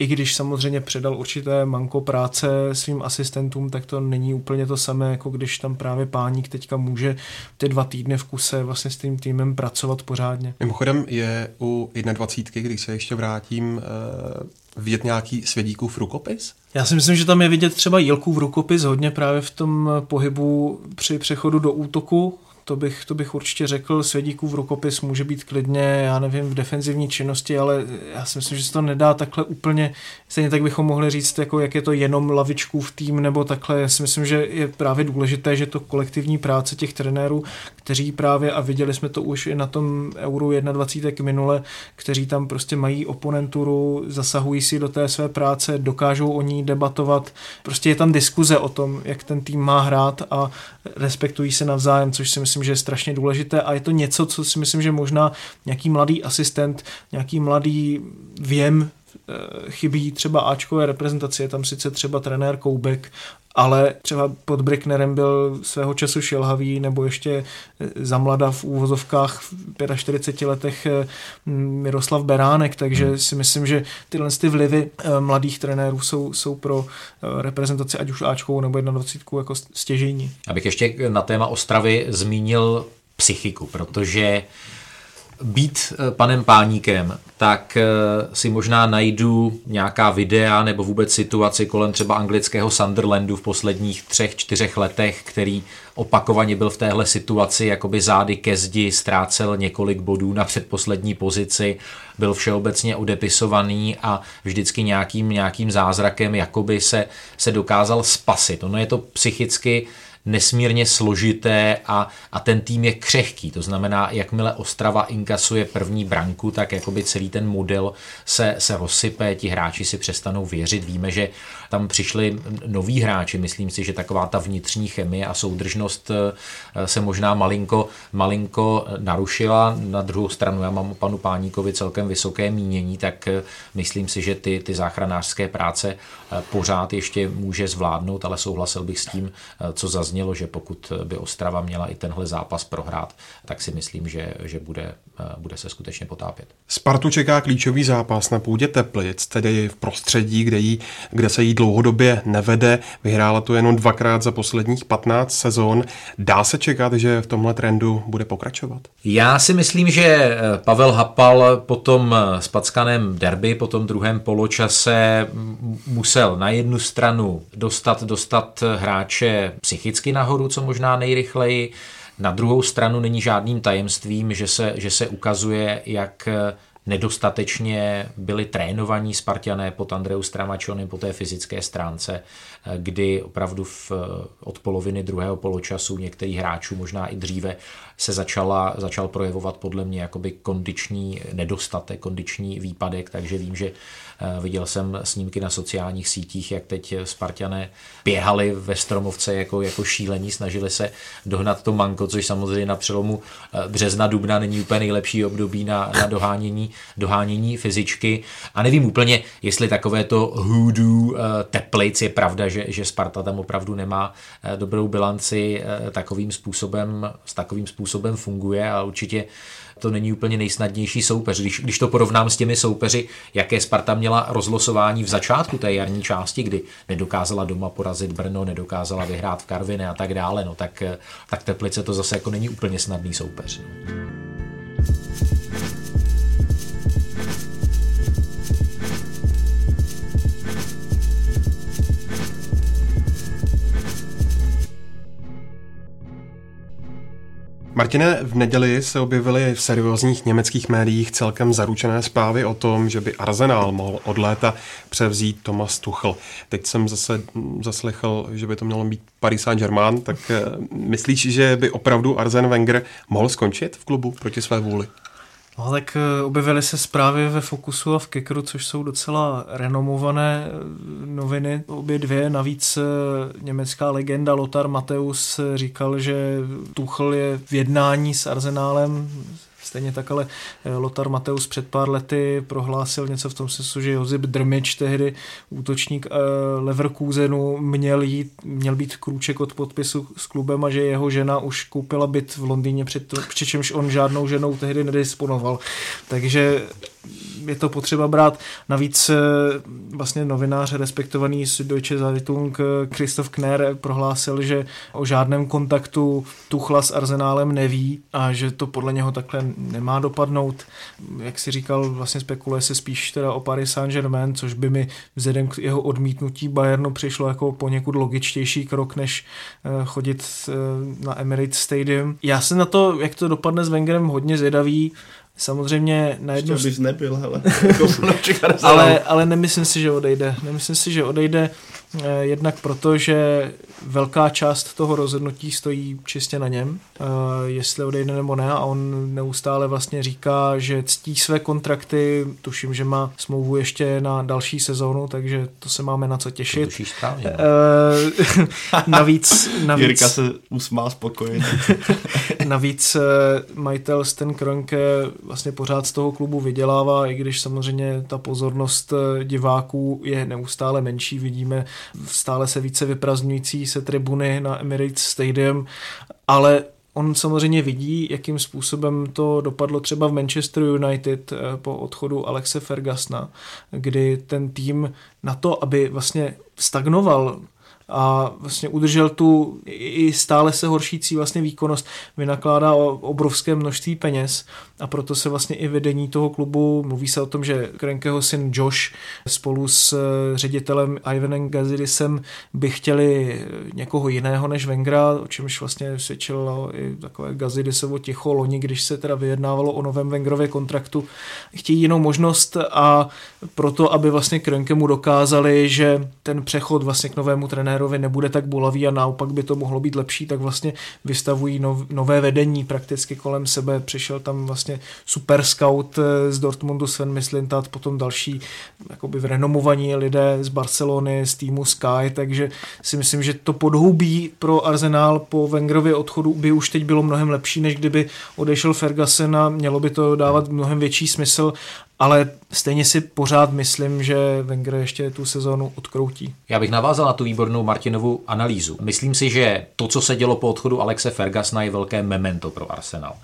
Speaker 3: i když samozřejmě předal určité manko práce svým asistentům, tak to není úplně to samé, jako když tam právě páník teďka může ty dva týdny v kuse vlastně s tím týmem pracovat pořádně.
Speaker 1: Mimochodem je u 21, když se ještě vrátím, eh, vidět nějaký svědíkův rukopis?
Speaker 3: Já si myslím, že tam je vidět třeba Jilkův rukopis hodně právě v tom pohybu při přechodu do útoku, to bych, to bych určitě řekl. Svědíkův rukopis může být klidně, já nevím, v defenzivní činnosti, ale já si myslím, že se to nedá takhle úplně, stejně tak bychom mohli říct, jako jak je to jenom lavičkův tým nebo takhle. Já si myslím, že je právě důležité, že to kolektivní práce těch trenérů, kteří právě, a viděli jsme to už i na tom Euro 21 minule, kteří tam prostě mají oponenturu, zasahují si do té své práce, dokážou o ní debatovat. Prostě je tam diskuze o tom, jak ten tým má hrát a respektují se navzájem, což si myslím, že je strašně důležité a je to něco, co si myslím, že možná nějaký mladý asistent, nějaký mladý věm eh, chybí třeba Ačkové reprezentaci, je tam sice třeba trenér Koubek, ale třeba pod Bricknerem byl svého času šelhavý, nebo ještě eh, za mlada v úvozovkách v 45 letech eh, Miroslav Beránek, takže hmm. si myslím, že tyhle ty vlivy mladých trenérů jsou, jsou pro reprezentaci ať už Ačkovou nebo 21 jako stěžení.
Speaker 2: Abych ještě na téma Ostravy zmínil psychiku, protože být eh, panem páníkem, tak eh, si možná najdu nějaká videa nebo vůbec situaci kolem třeba anglického Sunderlandu v posledních třech, čtyřech letech, který opakovaně byl v téhle situaci, jakoby zády ke zdi, ztrácel několik bodů na předposlední pozici, byl všeobecně odepisovaný a vždycky nějakým, nějakým zázrakem jakoby se, se dokázal spasit. Ono je to psychicky nesmírně složité a, a ten tým je křehký. To znamená, jakmile Ostrava inkasuje první branku, tak jakoby celý ten model se, se rozsype, ti hráči si přestanou věřit. Víme, že tam přišli noví hráči, myslím si, že taková ta vnitřní chemie a soudržnost eh, se možná malinko, malinko narušila. Na druhou stranu já mám panu Páníkovi celkem vysoké mínění, tak eh, myslím si, že ty, ty záchranářské práce eh, pořád ještě může zvládnout, ale souhlasil bych s tím, co zaznělo, že pokud by Ostrava měla i tenhle zápas prohrát, tak si myslím, že, že bude, bude se skutečně potápět.
Speaker 1: Spartu čeká klíčový zápas na půdě Teplic, tedy v prostředí, kde, jí, kde se jí dlouhodobě nevede. Vyhrála to jenom dvakrát za posledních 15 sezon. Dá se čekat, že v tomhle trendu bude pokračovat?
Speaker 2: Já si myslím, že eh, Pavel Hapal po tom eh, spackaném derby, po tom druhém poločase musel na jednu stranu dostat, dostat hráče psychicky nahoru, co možná nejrychleji. Na druhou stranu není žádným tajemstvím, že se, že se ukazuje, jak eh, nedostatečně byli trénovaní Spartané pod Andreu Stramačonem po té fyzické stránce, kdy opravdu v, od poloviny druhého poločasu některých hráčů, možná i dříve, se začala, začal projevovat podle mě jakoby kondiční nedostatek, kondiční výpadek, takže vím, že Eh, viděl jsem snímky na sociálních sítích, jak teď Spartané běhali ve Stromovce jako, jako šílení, snažili se dohnat to manko, což samozřejmě na přelomu eh, března, dubna není úplně nejlepší období na, na dohánění, dohánění fyzičky. A nevím úplně, jestli takové to eh, teplic je pravda, že, že Sparta tam opravdu nemá dobrou bilanci takovým způsobem, s takovým způsobem funguje a určitě to není úplně nejsnadnější soupeř. Když, když to porovnám s těmi soupeři, jaké Sparta měla rozlosování v začátku té jarní části, kdy nedokázala doma porazit Brno, nedokázala vyhrát v Karvine a tak dále, no tak, tak Teplice to zase jako není úplně snadný soupeř. No.
Speaker 1: Martine, v neděli se objevily v seriózních německých médiích celkem zaručené zprávy o tom, že by Arsenal mohl od léta převzít Thomas Tuchel. Teď jsem zase zaslechl, že by to mělo být Paris Saint-Germain, tak eh, myslíš, že by opravdu Arsen Wenger mohl skončit v klubu proti své vůli?
Speaker 3: No tak eh, objevily se zprávy ve Fokusu a v Kekru, což jsou docela renomované eh, noviny, obě dvě. Navíc eh, německá legenda Lothar Mateus říkal, že Tuchel je v jednání s Arzenálem, Stejně tak ale eh, Lothar Mateus před pár lety prohlásil něco v tom smyslu, že Josip Drmič, tehdy útočník eh, Leverkusenu, měl, jít, měl být krůček od podpisu s klubem a že jeho žena už koupila byt v Londýně, přičemž on žádnou ženou tehdy nedisponoval. Takže je to potřeba brát. Navíc vlastně novinář respektovaný z Deutsche Zeitung Christoph Kner prohlásil, že o žádném kontaktu Tuchla s Arzenálem neví a že to podle něho takhle nemá dopadnout. Jak si říkal, vlastně spekuluje se spíš teda o Paris Saint-Germain, což by mi vzhledem k jeho odmítnutí Bayernu přišlo jako poněkud logičtější krok, než chodit na Emirates Stadium. Já se na to, jak to dopadne s Wengerem, hodně zvědavý. Samozřejmě na jednu...
Speaker 4: Ještě bys nebyl, hele. [LAUGHS]
Speaker 3: ale, ale nemyslím si, že odejde. Nemyslím si, že odejde. Eh, jednak proto, že velká část toho rozhodnutí stojí čistě na něm, eh, jestli odejde nebo ne a on neustále vlastně říká, že ctí své kontrakty, tuším, že má smlouvu ještě na další sezónu, takže to se máme na co těšit.
Speaker 2: To správně, no.
Speaker 3: Eh, [LAUGHS] navíc, [LAUGHS] navíc...
Speaker 4: Jirka se usmál spokojeně. [LAUGHS]
Speaker 3: navíc majitel Sten Kroenke vlastně pořád z toho klubu vydělává, i když samozřejmě ta pozornost diváků je neustále menší, vidíme stále se více vyprazňující se tribuny na Emirates Stadium, ale on samozřejmě vidí, jakým způsobem to dopadlo třeba v Manchester United eh, po odchodu Alexe Fergusona, kdy ten tým na to, aby vlastně stagnoval a vlastně udržel tu i stále se horšící vlastně výkonnost, vynakládá obrovské množství peněz a proto se vlastně i vedení toho klubu, mluví se o tom, že Krenkeho syn Josh spolu s eh, ředitelem Ivanem Gazidisem by chtěli někoho jiného než Vengra, o čemž vlastně svědčilo i takové Gazidisovo ticho loni, když se teda vyjednávalo o novém Vengrově kontraktu. Chtějí jinou možnost a proto, aby vlastně Krenkemu dokázali, že ten přechod vlastně k novému trenérovi nebude tak bolavý a naopak by to mohlo být lepší, tak vlastně vystavují nov, nové vedení prakticky kolem sebe. Přišel tam vlastně super scout eh, z Dortmundu Sven Mislintat, potom další jakoby renomovaní lidé z Barcelony, z týmu Sky, takže si myslím, že to podhoubí pro Arsenal po Wengerově odchodu by už teď bylo mnohem lepší, než kdyby odešel Ferguson a mělo by to dávat mnohem větší smysl ale stejně si pořád myslím, že Wenger ještě tu sezónu odkroutí.
Speaker 2: Já bych navázal na tu výbornou Martinovu analýzu. Myslím si, že to, co se dělo po odchodu Alexe Fergasna, je velké memento pro Arsenal.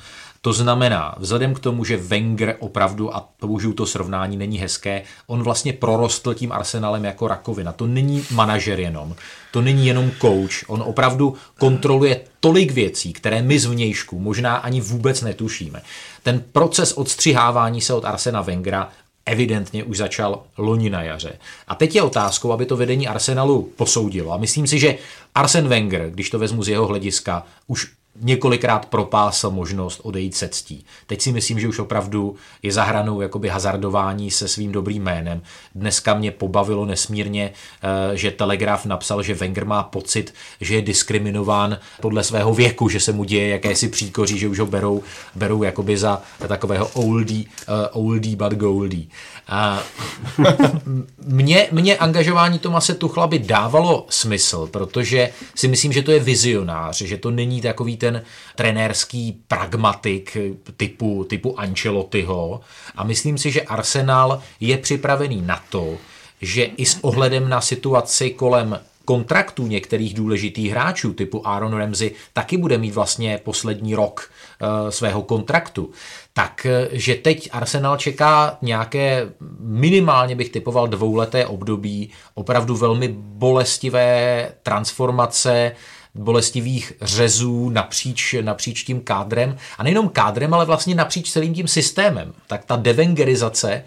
Speaker 2: To znamená, vzhledem k tomu, že Wenger opravdu, a použiju to srovnání, není hezké, on vlastně prorostl tím Arsenalem jako rakovina. To není manažer jenom, to není jenom coach, on opravdu kontroluje tolik věcí, které my zvnějšku možná ani vůbec netušíme. Ten proces odstřihávání se od Arsena Wengera evidentně už začal loni na jaře. A teď je otázkou, aby to vedení Arsenalu posoudilo. A myslím si, že Arsen Wenger, když to vezmu z jeho hlediska, už několikrát propásl možnost odejít se ctí. Teď si myslím, že už opravdu je za hranou jakoby hazardování se svým dobrým jménem. Dneska mě pobavilo nesmírně, eh, že Telegraf napsal, že Wenger má pocit, že je diskriminován podle svého věku, že se mu děje jakési příkoří, že už ho berou, berou jakoby za takového oldie, uh, oldie but goldie. A [LAUGHS] mně, mně angažování Tomase Tuchla by dávalo smysl, protože si myslím, že to je vizionář, že to není takový ten trenérský pragmatik typu, typu Ancelottiho. A myslím si, že Arsenal je připravený na to, že i s ohledem na situaci kolem kontraktů některých důležitých hráčů typu Aaron Ramsey taky bude mít vlastně poslední rok svého kontraktu. Tak, eh, teď Arsenal čeká nějaké minimálně bych typoval dvouleté období opravdu velmi bolestivé transformace, bolestivých řezů napříč, napříč tím kádrem. A nejenom kádrem, ale vlastně napříč celým tím systémem. Tak ta devengerizace eh,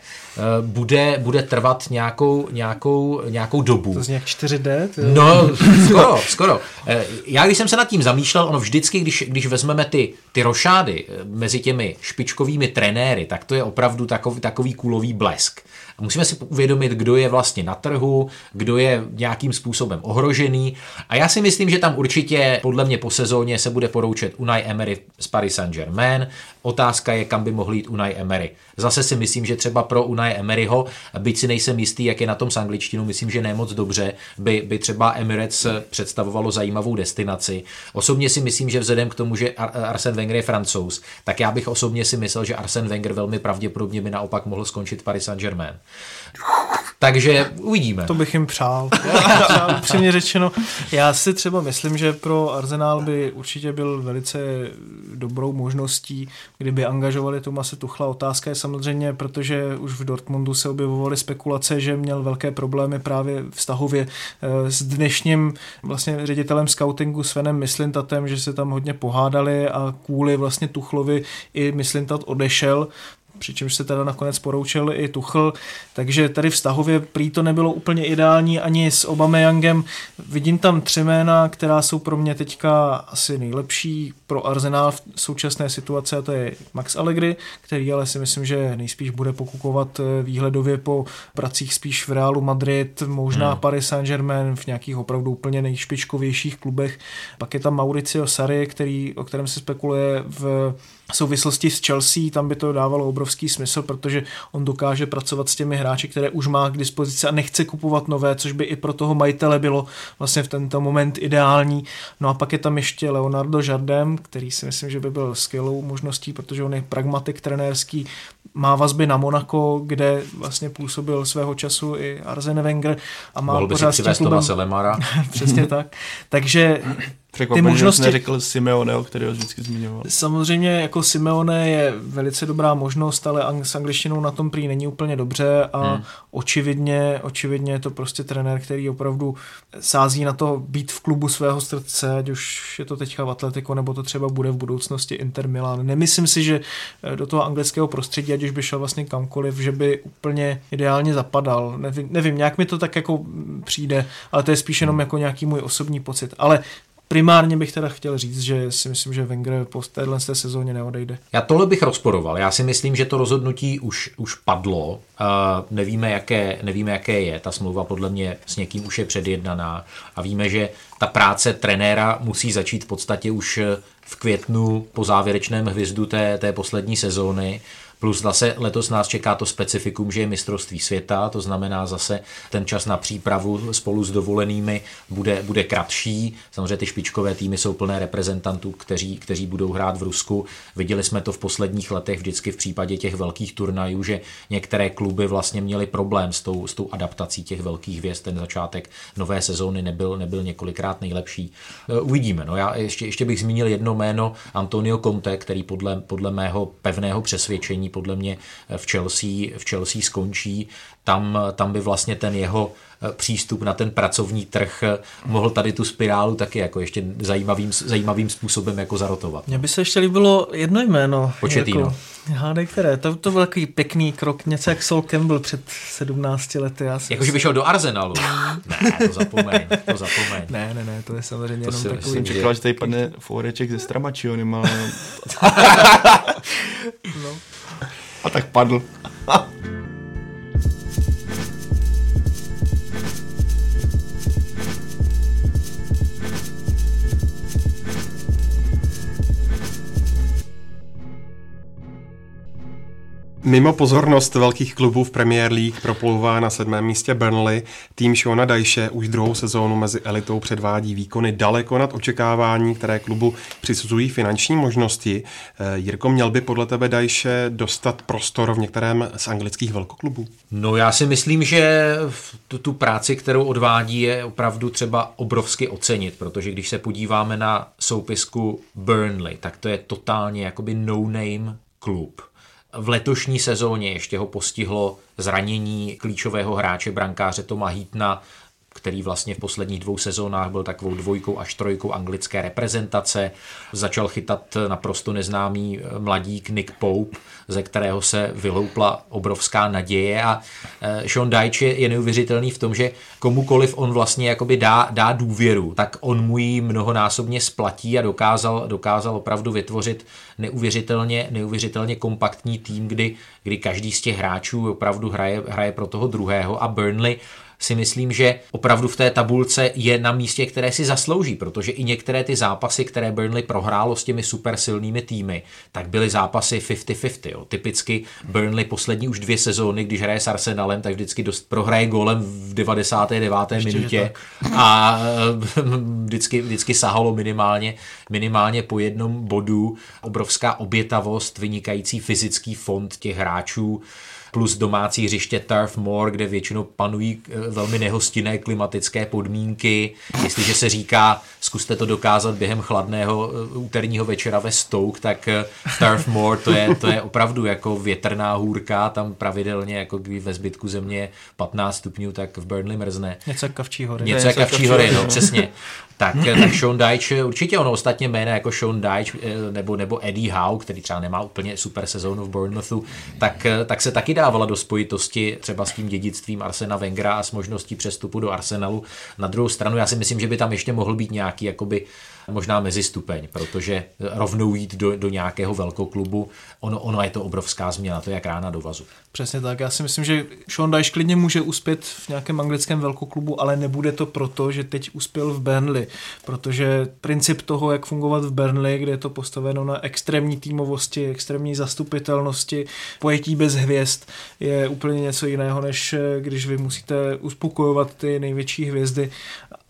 Speaker 2: bude, bude trvat nějakou, nějakou, nějakou dobu.
Speaker 3: To zní 4D?
Speaker 2: To... No, [LAUGHS] skoro, skoro. Eh, já když jsem se nad tím zamýšlel, ono vždycky, když, když vezmeme ty, ty rošády eh, mezi těmi špičkovými trenéry, tak to je opravdu takový, takový kulový blesk. A musíme si uvědomit, kdo je vlastně na trhu, kdo je nějakým způsobem ohrožený. A já si myslím, že tam určitě podle mě po sezóně se bude poroučet Unai Emery z Paris Saint-Germain. Otázka je, kam by mohl jít Unai Emery. Zase si myslím, že třeba pro Unai Emeryho, byť si nejsem jistý, jak je na tom s angličtinou, myslím, že ne moc dobře, by, by třeba Emirates představovalo zajímavou destinaci. Osobně si myslím, že vzhledem k tomu, že Arsene Wenger je francouz, tak já bych osobně si myslel, že Arsene Wenger velmi pravděpodobně by naopak mohl skončit Paris Saint-Germain. Takže uvidíme. [LAUGHS]
Speaker 3: To bych jim přál. upřímně řečeno. Já si třeba myslím, že pro Arsenal by určitě byl velice dobrou možností, kdyby angažovali Tomase Tuchla. Otázka je samozřejmě, protože už v Dortmundu se objevovaly spekulace, že měl velké problémy právě vztahově eh, s dnešním vlastně ředitelem scoutingu Svenem Myslintatem, že se tam hodně pohádali a kvůli vlastně Tuchlovi i Myslintat odešel přičemž se teda nakonec poroučil i Tuchl, takže tady vztahově prý to nebylo úplně ideální ani s Obameyangem. Vidím tam tři jména, která jsou pro mě teďka asi nejlepší pro Arsenal v současné situaci a to je Max Allegri, který ale si myslím, že nejspíš bude pokukovat eh, výhledově po pracích spíš v Realu Madrid, možná hmm. Paris Saint-Germain v nějakých opravdu úplně nejšpičkovějších klubech. Pak je tam Mauricio Sarri, který, o kterém se spekuluje v souvislosti s Chelsea, tam by to dávalo obrovský smysl, protože on dokáže pracovat s těmi hráči, které už má k dispozici a nechce kupovat nové, což by i pro toho majitele bylo vlastně v tento moment ideální. No a pak je tam ještě Leonardo Jardem, který si myslím, že by byl skvělou možností, protože on je pragmatik trenérský, má vazby na Monaco, kde vlastně působil svého času i Arsene Wenger a má
Speaker 2: Mohl by pořád si přivést Tomase Lemara. [LAUGHS]
Speaker 3: Přesně tak. Takže
Speaker 4: Překvapený, ty možnosti... neřekl Simeone, o který ho vždycky zmiňoval.
Speaker 3: Samozřejmě jako Simeone je velice dobrá možnost, ale s angličtinou na tom prý není úplně dobře a hmm. očividně, očividně je to prostě trenér, který opravdu sází na to být v klubu svého srdce, ať už je to teďka v Atletico, nebo to třeba bude v budoucnosti Inter Milan. Nemyslím si, že eh, do toho anglického prostředí, ať už by šel vlastně kamkoliv, že by úplně ideálně zapadal. Nevím, nevím nějak mi to tak jako přijde, ale to je spíš jenom jako nějaký můj osobní pocit. Ale primárně bych teda chtěl říct, že si myslím, že Wenger po téhle té sezóně neodejde.
Speaker 2: Já tohle bych rozporoval. Já si myslím, že to rozhodnutí už, už padlo. Uh, nevíme, jaké, nevíme, jaké je. Ta smlouva podle mě s někým už je předjednaná. A víme, že ta práce trenéra musí začít v podstatě už v květnu po závěrečném hvězdu té, té poslední sezóny. Plus zase letos nás čeká to specifikum, že je mistrovství světa, to znamená zase ten čas na přípravu spolu s dovolenými bude, bude kratší. Samozřejmě ty špičkové týmy jsou plné reprezentantů, kteří, kteří budou hrát v Rusku. Viděli jsme to v posledních letech vždycky v případě těch velkých turnajů, že některé kluby vlastně měly problém s tou, s tou adaptací těch velkých hvězd. Ten začátek nové sezóny nebyl, nebyl několikrát nejlepší. E, uvidíme. No já ještě, ještě bych zmínil jedno jméno Antonio Conte, který podle, podle mého pevného přesvědčení podle mě v Chelsea, v Chelsea skončí. Tam, tam by vlastně ten jeho eh, přístup na ten pracovní trh eh, mohl tady tu spirálu taky jako ještě zajímavým, zajímavým způsobem jako zarotovat.
Speaker 3: Mně by se ještě líbilo jedno jméno.
Speaker 2: Početýno. Jako,
Speaker 3: hádej které, to, to byl takový pěkný krok, něco jak Sol Campbell před 17 lety.
Speaker 2: Jakože by šel do Arsenalu. ne, to zapomeň, to zapomeň.
Speaker 3: Ne, ne, ne, to je samozřejmě to
Speaker 4: jenom takový. Jsem čekal, že tady padne foreček ze Stramačionem, ale... [LAUGHS] [LAUGHS] no. A tak padl. [LAUGHS]
Speaker 1: Mimo pozornost velkých klubů v Premier League proplouvá na sedmém místě Burnley. Tým Shona Dajše už druhou sezónu mezi elitou předvádí výkony daleko nad očekávání, které klubu přisuzují finanční možnosti. Eh, Jirko, měl by podle tebe Dajše dostat prostor v některém z anglických velkoklubů?
Speaker 2: No já si myslím, že tu, tu práci, kterou odvádí, je opravdu třeba obrovsky ocenit, protože když se podíváme na soupisku Burnley, tak to je totálně jakoby no-name klub v letošní sezóně ještě ho postihlo zranění klíčového hráče brankáře Toma Heatna, který vlastně v posledních dvou sezónách byl takovou dvojkou až trojkou anglické reprezentace. Začal chytat naprosto neznámý eh, mladík Nick Pope, ze kterého se vyloupla obrovská naděje a eh, Sean Dyche je neuvěřitelný v tom, že komukoliv on vlastně jakoby dá, dá důvěru, tak on mu ji mnohonásobně splatí a dokázal, dokázal opravdu vytvořit neuvěřitelně, neuvěřitelně kompaktní tým, kdy, kdy každý z těch hráčů opravdu hraje, hraje pro toho druhého a Burnley si myslím, že opravdu v té tabulce je na místě, které si zaslouží, protože i některé ty zápasy, které Burnley prohrálo s těmi super silnými týmy, tak byly zápasy 50-50. Jo. Typicky Burnley poslední už dvě sezóny, když hraje s Arsenalem, tak vždycky dost prohraje golem v 99. Ještě minutě a [LAUGHS] vždycky, vždycky sahalo minimálně, minimálně po jednom bodu. Obrovská obětavost, vynikající fyzický fond těch hráčů plus domácí hřiště Turf Moor, kde většinou panují eh, velmi nehostinné klimatické podmínky. Jestliže se říká, zkuste to dokázat během chladného eh, úterního večera ve Stoke, tak eh, Turf Moor to je, to je opravdu jako větrná hůrka, tam pravidelně, jako když ve zbytku země je 15 stupňů, tak v Burnley mrzne.
Speaker 3: Něco Kavčí hory.
Speaker 2: Něco jak Kavčí hory, no, přesně. Tak, tak Sean Dyche, určitě ono ostatně jména jako Sean Dyche nebo, nebo Eddie Howe, který třeba nemá úplně super sezónu v Bournemouthu, tak, tak se taky dávala do spojitosti třeba s tím dědictvím Arsena Wengera a s možností přestupu do Arsenalu. Na druhou stranu já si myslím, že by tam ještě mohl být nějaký jakoby možná mezistupeň, protože rovnou jít do, do nějakého velkoklubu, ono, ono je to obrovská změna, to je jak rána do vazu.
Speaker 3: Přesně tak, já si myslím, že Sean Dyche klidně může uspět v nějakém anglickém velkoklubu, ale nebude to proto, že teď uspěl v Burnley, protože princip toho, jak fungovat v Burnley, kde je to postaveno na extrémní týmovosti, extrémní zastupitelnosti, pojetí bez hvězd, je úplně něco jiného, než když vy musíte uspokojovat ty největší hvězdy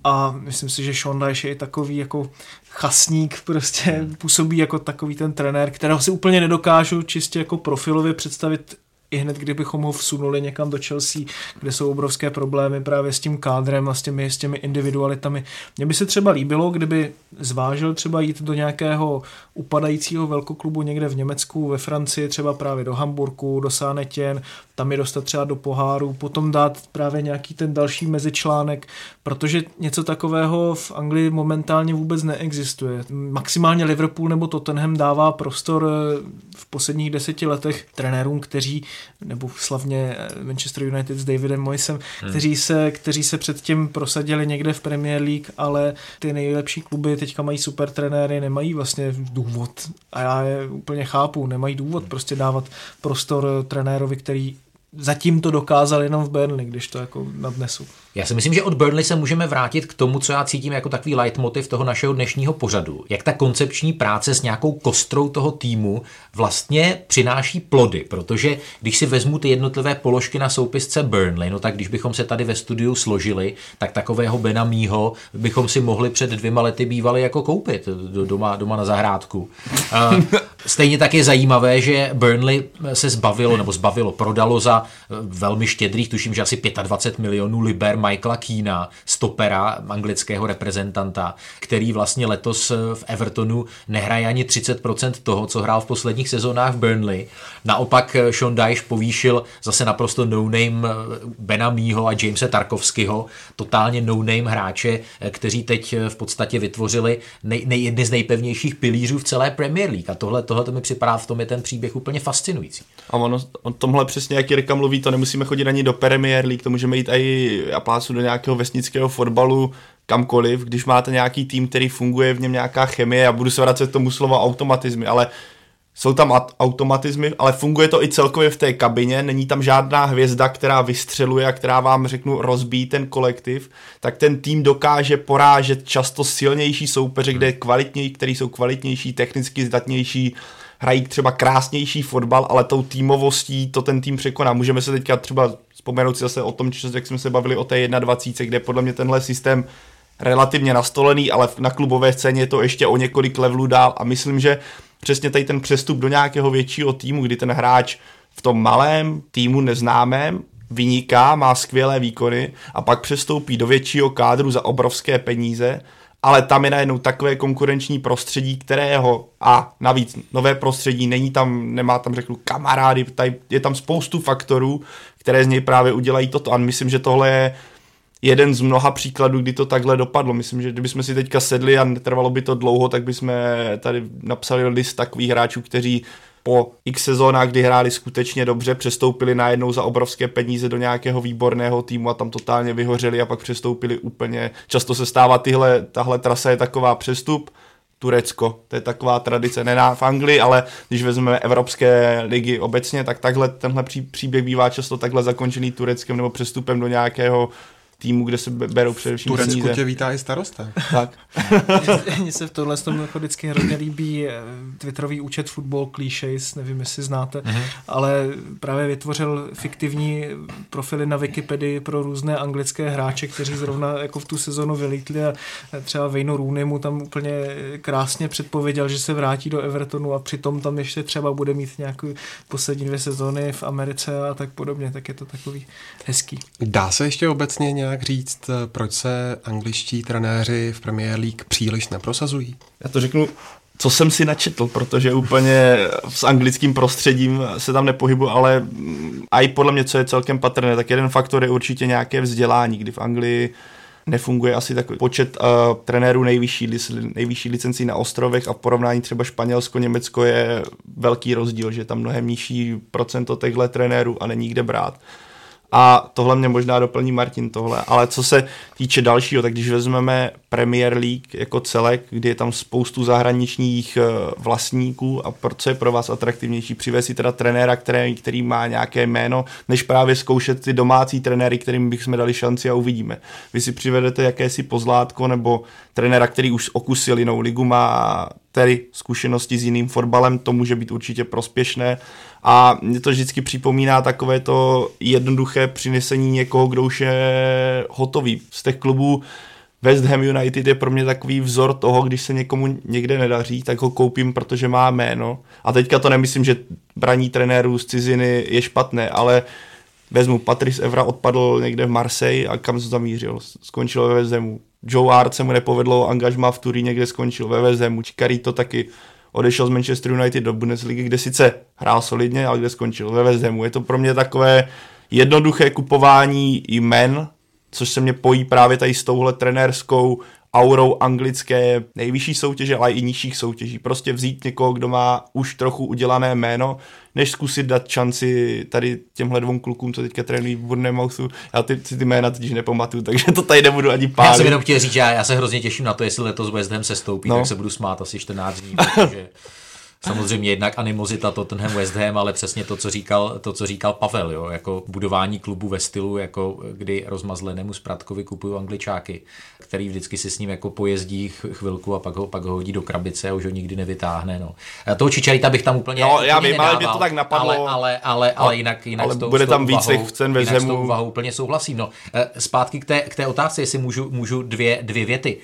Speaker 3: a myslím si, že Sean Dyche je i takový jako chasník, prostě působí jako takový ten trenér, kterého si úplně nedokážu čistě jako profilově představit i hned, kdybychom ho vsunuli někam do Chelsea, kde jsou obrovské problémy právě s tím kádrem a s těmi, s těmi individualitami. Mně by se třeba líbilo, kdyby zvážil třeba jít do nějakého upadajícího velkoklubu někde v Německu, ve Francii, třeba právě do Hamburku, do Sánetěn, tam je dostat třeba do poháru, potom dát právě nějaký ten další mezičlánek, protože něco takového v Anglii momentálně vůbec neexistuje. Maximálně Liverpool nebo Tottenham dává prostor v posledních deseti letech trenérům, kteří, nebo slavně eh, Manchester United s Davidem Moisem, hmm. kteří, se, kteří se předtím prosadili někde v Premier League, ale ty nejlepší kluby teďka mají super trenéry, nemají vlastně důvod, a já je úplně chápu, nemají důvod prostě dávat prostor trenérovi, který zatím to dokázal jenom v Burnley, když to jako nadnesu.
Speaker 2: Já si myslím, že od Burnley se můžeme vrátit k tomu, co já cítím jako takový leitmotiv toho našeho dnešního pořadu. Jak ta koncepční práce s nějakou kostrou toho týmu vlastně přináší plody, protože když si vezmu ty jednotlivé položky na soupisce Burnley, no tak když bychom se tady ve studiu složili, tak takového Bena Mího bychom si mohli před dvěma lety bývali jako koupit doma, doma na zahrádku. Stejně tak je zajímavé, že Burnley se zbavilo, nebo zbavilo, prodalo za velmi štědrých, tuším, že asi 25 milionů liber Michaela Keena, stopera anglického reprezentanta, který vlastně letos v Evertonu nehraje ani 30% toho, co hrál v posledních sezónách v Burnley. Naopak Sean Dyche povýšil zase naprosto no-name Bena Mího a Jamesa Tarkovskyho, totálně no-name hráče, kteří teď v podstatě vytvořili nej, nej, jedny z nejpevnějších pilířů v celé Premier League. A tohle, tohle to mi připadá v tom je ten příběh úplně fascinující.
Speaker 4: A ono, o tomhle přesně, jak Jirka mluví, to nemusíme chodit ani do Premier League, to můžeme jít i plásu do nějakého vesnického fotbalu, kamkoliv, když máte nějaký tým, který funguje, v něm nějaká chemie, a budu se vracet k tomu slovo automatizmy, ale jsou tam automatizmy, ale funguje to i celkově v té kabině, není tam žádná hvězda, která vystřeluje a která vám, řeknu, rozbíjí ten kolektiv, tak ten tým dokáže porážet často silnější soupeře, kde je kvalitnější, který jsou kvalitnější, technicky zdatnější, hrají třeba krásnější fotbal, ale tou týmovostí to ten tým překoná. Můžeme se teďka třeba vzpomenout si zase o tom, jak jsme se bavili o té 21, kde podle mě tenhle systém relativně nastolený, ale na klubové scéně je to ještě o několik levelů dál a myslím, že přesně tady ten přestup do nějakého většího týmu, kdy ten hráč v tom malém týmu neznámém vyniká, má skvělé výkony a pak přestoupí do většího kádru za obrovské peníze, ale tam je najednou takové konkurenční prostředí, kterého a navíc nové prostředí, není tam, nemá tam řeknu kamarády, tady je tam spoustu faktorů, které z něj právě udělají toto a myslím, že tohle je jeden z mnoha příkladů, kdy to takhle dopadlo. Myslím, že kdybychom si teďka sedli a netrvalo by to dlouho, tak bychom tady napsali list takových hráčů, kteří po x sezónách, kdy hráli skutečně dobře, přestoupili najednou za obrovské peníze do nějakého výborného týmu a tam totálně vyhořeli a pak přestoupili úplně. Často se stává tyhle, tahle trasa je taková přestup, Turecko. To je taková tradice, ne v Anglii, ale když vezmeme evropské ligy obecně, tak takhle tenhle příběh bývá často takhle zakončený Tureckem nebo přestupem do nějakého týmu, kde se berou především
Speaker 1: Turecku
Speaker 4: peníze.
Speaker 1: tě vítá i starosta.
Speaker 4: Tak. [LAUGHS]
Speaker 3: Mně se v tohle tom jako vždycky hrozně líbí eh, twitterový účet Football Clichés, nevím, jestli znáte,
Speaker 4: Mhm.
Speaker 3: ale právě vytvořil fiktivní profily na Wikipedii pro různé anglické hráče, kteří zrovna jako v tu sezonu vylítli a třeba Wayne Rooney mu tam úplně krásně předpověděl, že se vrátí do Evertonu a přitom tam ještě třeba bude mít nějaké poslední dvě sezóny v Americe a tak podobně, tak je to takový hezký.
Speaker 1: Dá se ještě obecně nějak říct, eh, proč se angličtí trenéři v Premier League příliš neprosazují?
Speaker 4: Já to řeknu, co jsem si načetl, protože úplně s anglickým prostředím se tam nepohybu, ale i podle mě, co je celkem patrné, tak jeden faktor je určitě nějaké vzdělání, kdy v Anglii nefunguje asi takový počet uh, trenérů nejvyšší, nejvyšší licencí na ostrovech a v porovnání třeba Španělsko, Německo je velký rozdíl, že tam mnohem nižší procento těchto trenérů a není kde brát. A tohle mě možná doplní Martin tohle. Ale co se týče dalšího, tak když vezmeme Premier League jako celek, kdy je tam spoustu zahraničních eh, vlastníků a pro, co je pro vás atraktivnější, přivést si teda trenéra, který, který má nějaké jméno, než právě zkoušet ty domácí trenéry, kterým bychom dali šanci a uvidíme. Vy si přivedete jakési pozlátko nebo trenéra, který už okusil jinou ligu, má tedy zkušenosti s jiným fotbalem, to může být určitě prospěšné a mě to vždycky připomíná takové to jednoduché přinesení někoho, kdo už je hotový. Z těch klubů West Ham United je pro mě takový vzor toho, když se někomu někde nedaří, tak ho koupím, protože má jméno. A teďka to nemyslím, že braní trenérů z ciziny je špatné, ale vezmu, Patrice Evra odpadl někde v Marseille a kam se zamířil? Skončil ve West Hamu. Joe Hart se mu nepovedlo, angažma v Turíně, kde skončil ve West Hamu. to taky odešel z Manchester United do Bundesligy, kde sice hrál solidně, ale kde skončil ve West Hamu. Je to pro mě takové jednoduché kupování jmen, což se mě pojí právě tady s touhle trenérskou aurou anglické nejvyšší soutěže, ale i nižších soutěží. Prostě vzít někoho, kdo má už trochu udělané jméno, než zkusit dát šanci tady těmhle dvou klukům, co teďka trénují v Bournemouthu. Já ty, ty, ty jména totiž nepamatuju, [LAUGHS] takže to tady nebudu ani pálit.
Speaker 2: Já jsem jenom chtěl říct, že já, já se hrozně těším na to, jestli letos West Ham se stoupí, no. tak se budu smát asi 14 dní, [LAUGHS] protože Samozřejmě jednak animozita Tottenham West Ham, ale přesně to, co říkal, to, co říkal Pavel, jo, jako budování klubu ve stylu, jako kdy rozmazlenému Spratkovi kupují angličáky, který vždycky si s ním jako pojezdí chvilku a pak ho, pak ho hodí do krabice a už ho nikdy nevytáhne. No. A toho Čičarita bych tam úplně,
Speaker 4: no, já vím, ale mě to tak napadlo.
Speaker 2: Ale, ale, ale, ale jinak, jinak
Speaker 4: ale
Speaker 2: s tou,
Speaker 4: bude
Speaker 2: s tou
Speaker 4: tam víc těch cen ve
Speaker 2: jinak s tou úplně souhlasím. No. Zpátky k té, k té otázce, jestli můžu, můžu dvě, dvě věty.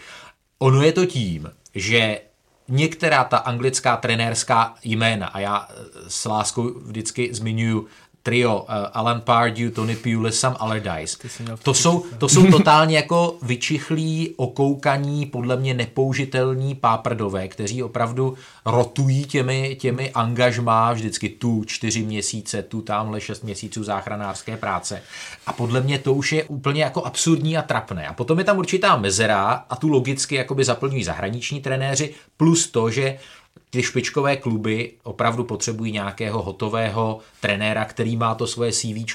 Speaker 2: Ono je to tím, že některá ta anglická trenérská jména, a já s láskou vždycky zmiňuji trio uh, Alan Pardew, Tony Pulis, Sam Allardyce. To jsou, to jsou totálně jako vyčichlí, okoukaní, podle mě nepoužitelní páprdové, kteří opravdu rotují těmi, těmi angažmá vždycky tu čtyři měsíce, tu tamhle šest měsíců záchranářské práce. A podle mě to už je úplně jako absurdní a trapné. A potom je tam určitá mezera a tu logicky jakoby zaplňují zahraniční trenéři, plus to, že ty špičkové kluby opravdu potřebují nějakého hotového trenéra, který má to svoje CV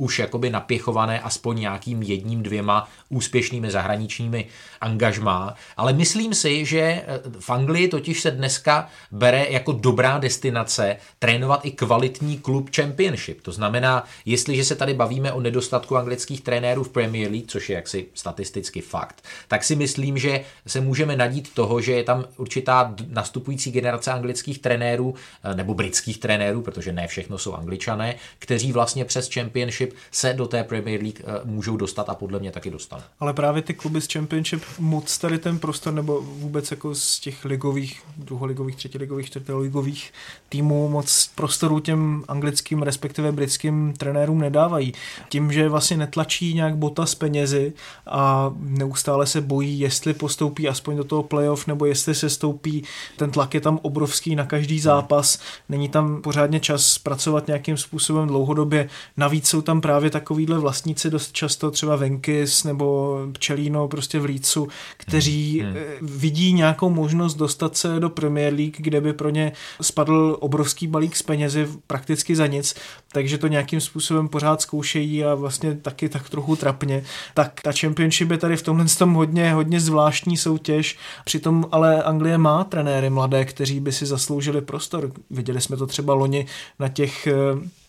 Speaker 2: už jakoby napěchované aspoň nějakým jedním, dvěma úspěšnými zahraničními angažmá. Ale myslím si, že v Anglii totiž se dneska bere jako dobrá destinace trénovat i kvalitní klub Championship. To znamená, jestliže se tady bavíme o nedostatku anglických trenérů v Premier League, což je jaksi statisticky fakt, tak si myslím, že se můžeme nadít toho, že je tam určitá nastupující generace anglických trenérů nebo britských trenérů, protože ne všechno jsou angličané, kteří vlastně přes Championship se do té Premier League můžou dostat a podle mě taky dostanou.
Speaker 3: Ale právě ty kluby z Championship moc tady ten prostor, nebo vůbec jako z těch ligových, druholigových, třetiligových, čtvrtiligových týmů moc prostoru těm anglickým, respektive britským trenérům nedávají. Tím, že vlastně netlačí nějak bota z penězi a neustále se bojí, jestli postoupí aspoň do toho playoff, nebo jestli se stoupí, ten tlak je tam obrovský na každý zápas, není tam pořádně čas pracovat nějakým způsobem dlouhodobě. Navíc jsou tam právě takovýhle vlastníci dost často třeba Venkis nebo Pčelíno prostě v Lícu, kteří hmm. vidí nějakou možnost dostat se do Premier League, kde by pro ně spadl obrovský balík z penězi prakticky za nic. Takže to nějakým způsobem pořád zkoušejí a vlastně taky tak trochu trapně. Tak ta Championship je tady v tomhle tom hodně, hodně zvláštní soutěž, přitom ale Anglie má trenéry mladé, kteří by si zasloužili prostor. Viděli jsme to třeba loni na těch eh,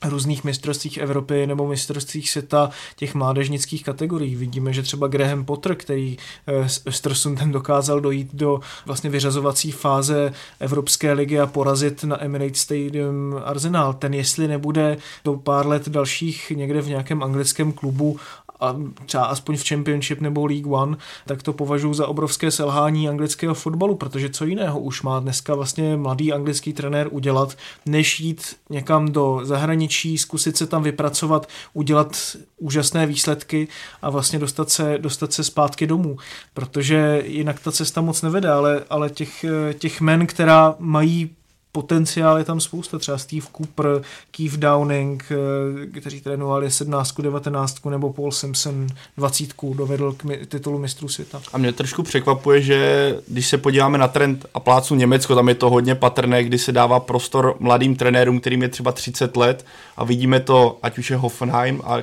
Speaker 3: různých mistrovstvích Evropy nebo mistrovstvích světa těch mládežnických kategorií. Vidíme, že třeba Graham Potter, který eh, s Östersundem dokázal dojít do vlastně vyřazovací fáze Evropské ligy a porazit na Emirates Stadium Arsenal. Ten jestli nebude do pár let dalších někde v nějakém anglickém klubu a třeba aspoň v Championship nebo League One, tak to považuji za obrovské selhání anglického fotbalu, protože co jiného už má dneska vlastně mladý anglický trenér udělat, než jít někam do zahraničí, zkusit se tam vypracovat, udělat úžasné výsledky a vlastně dostat se, dostat se zpátky domů, protože jinak ta cesta moc nevede, ale, ale těch, těch men, která mají potenciál je tam spousta, třeba Steve Cooper, Keith Downing, eh, kteří trénovali 17, 19 nebo Paul Simpson 20 dovedl k titulu mistrů světa.
Speaker 4: A mě trošku překvapuje, že když se podíváme na trend a plácu Německo, tam je to hodně patrné, kdy se dává prostor mladým trenérům, kterým je třeba 30 let a vidíme to, ať už je Hoffenheim a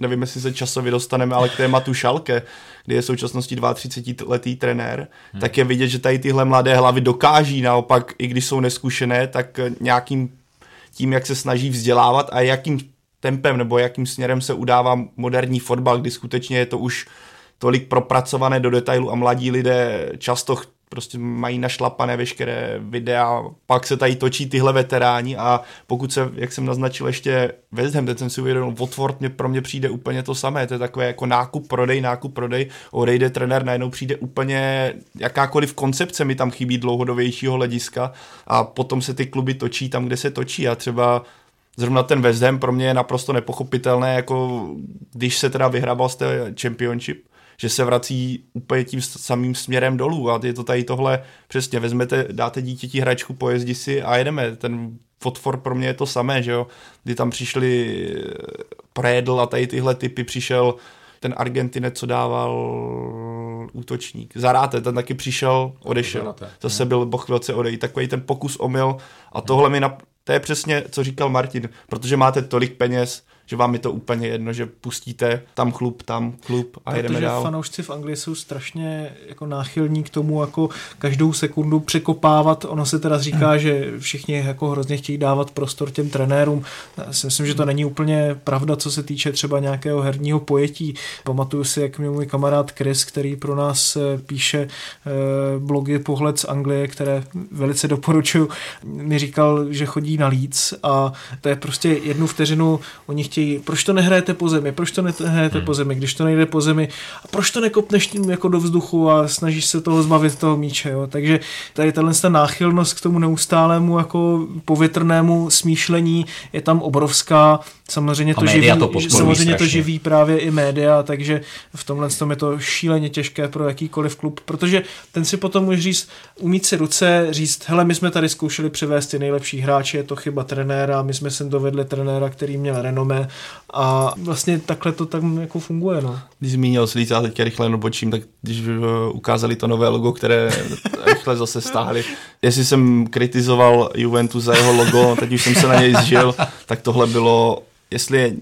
Speaker 4: nevím, jestli se časově dostaneme, ale k tématu Šalke, kdy je v současnosti 32 letý trenér, hmm. tak je vidět, že tady tyhle mladé hlavy dokáží naopak, i když jsou neskušené, tak nějakým tím, jak se snaží vzdělávat a jakým tempem nebo jakým směrem se udává moderní fotbal, kdy skutečně je to už tolik propracované do detailu a mladí lidé často prostě mají našlapané veškeré videa, pak se tady točí tyhle veteráni a pokud se, jak jsem naznačil ještě West Ham, teď jsem si uvědomil, Watford mě, pro mě přijde úplně to samé, to je takové jako nákup, prodej, nákup, prodej, odejde trenér, najednou přijde úplně jakákoliv koncepce mi tam chybí dlouhodobějšího hlediska a potom se ty kluby točí tam, kde se točí a třeba zrovna ten West Ham pro mě je naprosto nepochopitelné, jako když se teda vyhrával z té championship, že se vrací úplně tím samým směrem dolů a je to tady tohle, přesně, vezmete, dáte dítěti hračku, pojezdi si a jedeme, ten Watford pro mě je to samé, že jo, kdy tam přišli eh, Prédl a tady tyhle typy přišel ten Argentinec, co dával útočník. Zaráte, ten taky přišel, odešel. Zase byl po chvilce odejít. Takový ten pokus omyl a tohle mi na, to je přesně, co říkal Martin, protože máte tolik peněz, že vám je to úplně jedno, že pustíte tam klub, tam klub a Protože jedeme dál.
Speaker 3: fanoušci v Anglii jsou strašně jako náchylní k tomu jako každou sekundu překopávat. Ono se teda říká, že všichni jako hrozně chtějí dávat prostor těm trenérům. Já si myslím, že to není úplně pravda, co se týče třeba nějakého herního pojetí. Pamatuju si, jak mi můj kamarád Chris, který pro nás eh, píše eh, blogy Pohled z Anglie, které velice doporučuju, mi říkal, že chodí na Leeds a to je prostě jednu vteřinu, oni chtějí, proč to nehrajete po zemi, proč to nehrajete hmm. po zemi, když to nejde po zemi, a proč to nekopneš tím jako do vzduchu a snažíš se toho zbavit toho míče, jo? takže tady tahle náchylnost k tomu neustálému jako povětrnému smýšlení je tam obrovská, samozřejmě to, živí, to samozřejmě to živí právě i média, takže v tomhle tom je to šíleně těžké pro jakýkoliv klub, protože ten si potom může říct, umít si ruce, říct, hele, my jsme tady zkoušeli přivést ty nejlepší hráče, je to chyba trenéra, my jsme sem dovedli trenéra, který měl renomé a vlastně takhle to tak jako funguje. No.
Speaker 4: Když zmínil Slíc, a teďka rychle nobočím, tak když eh, ukázali to nové logo, které [LAUGHS] rychle zase stáhli. Jestli jsem kritizoval Juventus za jeho logo, teď už jsem se na něj zžil, tak tohle bylo, jestli je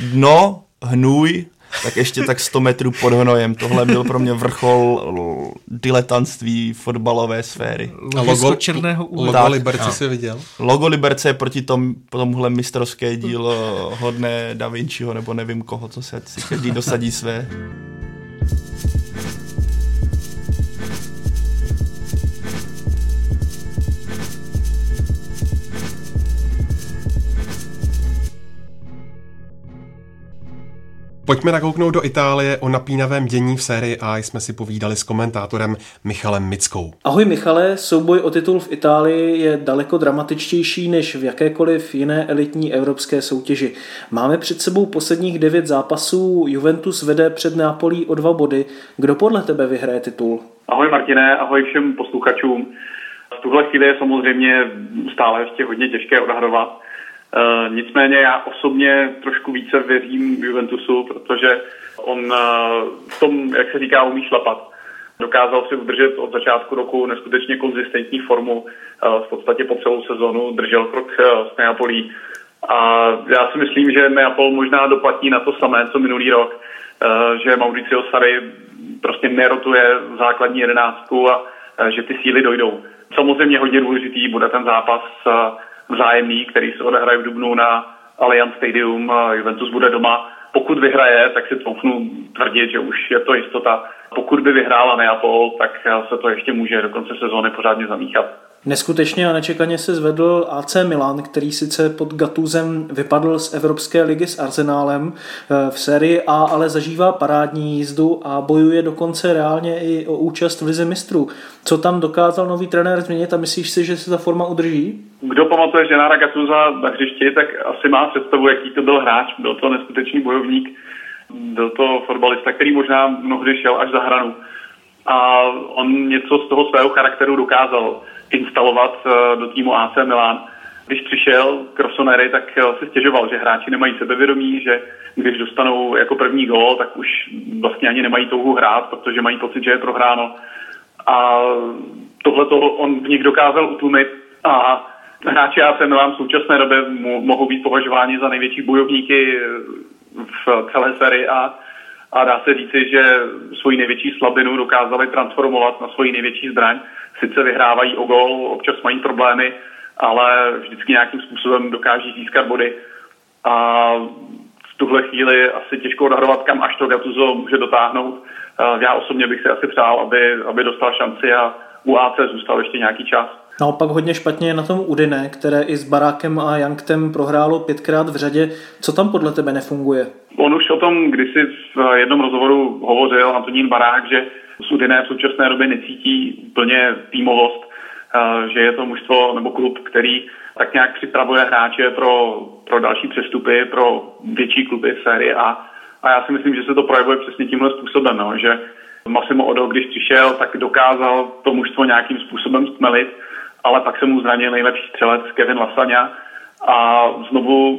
Speaker 4: dno, hnůj, tak ještě tak 100 metrů pod hnojem. Tohle byl pro mě vrchol diletantství fotbalové sféry.
Speaker 3: A logo černého
Speaker 1: úhlu. Logo Liberce si viděl?
Speaker 4: Logo Liberce je proti tom, tomuhle mistrovské dílo hodné Da Vinciho, nebo nevím koho, co se si každý dosadí své.
Speaker 1: Pojďme nakouknout do Itálie o napínavém dění v sérii A jsme si povídali s komentátorem Michalem Mickou.
Speaker 3: Ahoj Michale, souboj o titul v Itálii je daleko dramatičtější než v jakékoliv jiné elitní evropské soutěži. Máme před sebou posledních devět zápasů, Juventus vede před Nápolí o dva body. Kdo podle tebe vyhraje titul?
Speaker 5: Ahoj Martine, ahoj všem posluchačům. V tuhle chvíli je samozřejmě stále ještě hodně těžké odhadovat, Eh, nicméně já osobně trošku více věřím Juventusu, protože on eh, v tom, jak se říká, umí šlapat. Dokázal si udržet od začátku roku neskutečně konzistentní formu. Eh, v podstatě po celou sezonu držel krok s Neapolí. A já si myslím, že Neapol možná doplatí na to samé, co minulý rok, že Mauricio Sarri prostě nerotuje základní jedenáctku a že ty síly dojdou. Samozřejmě hodně důležitý bude ten zápas vzájemný, který se odehraje v Dubnu na Allianz Stadium. Juventus bude doma. Pokud vyhraje, tak si troufnu tvrdit, že už je to jistota. Pokud by vyhrála Neapol, tak se to ještě může do konce sezóny pořádně zamíchat.
Speaker 3: Neskutečně a nečekaně se zvedl AC Milan, který sice pod Gatuzem vypadl z Evropské ligy s Arsenálem eh, v sérii A, ale zažívá parádní jízdu a bojuje dokonce reálně i o účast v lize mistrů. Co tam dokázal nový trenér změnit a myslíš si, že se ta forma udrží?
Speaker 5: Kdo pamatuje Ženára Gatuza na hřišti, tak asi má představu, jaký to byl hráč. Byl to neskutečný bojovník, byl to fotbalista, který možná mnohdy šel až za hranu. A on něco z toho svého charakteru dokázal instalovat eh, do týmu AC Milan. Když přišel k Rossoneri, tak eh, si stěžoval, že hráči nemají sebevědomí, že když dostanou jako první gol, tak už vlastně ani nemají touhu hrát, protože mají pocit, že je prohráno. A tohle on v nich dokázal utlumit a hráči AC Milan v současné době mohou být považováni za největší bojovníky v celé sérii a, a dá se říci, že svoji největší slabinu dokázali transformovat na svoji největší zbraň sice vyhrávají o gol, občas mají problémy, ale vždycky nějakým způsobem dokáží získat body. A v tuhle chvíli asi těžko odhadovat, kam až to Gattuso může dotáhnout. Já osobně bych si asi přál, aby, aby dostal šanci a u AC zůstal ještě nějaký čas.
Speaker 3: Naopak hodně špatně je na tom Udine, které i s Barákem a Janktem prohrálo pětkrát v řadě. Co tam podle tebe nefunguje?
Speaker 5: On už o tom kdysi v jednom rozhovoru hovořil Antonín Barák, že Sudiné v současné době necítí plně týmovost, eh, že je to mužstvo nebo klub, který tak nějak připravuje hráče pro, pro další přestupy, pro větší kluby v sérii A. A já si myslím, že se to projevuje přesně tímhle způsobem, no, že Massimo Odo, když přišel, tak dokázal to mužstvo nějakým způsobem stmelit, ale pak se mu zranil nejlepší střelec Kevin Lasagna a znovu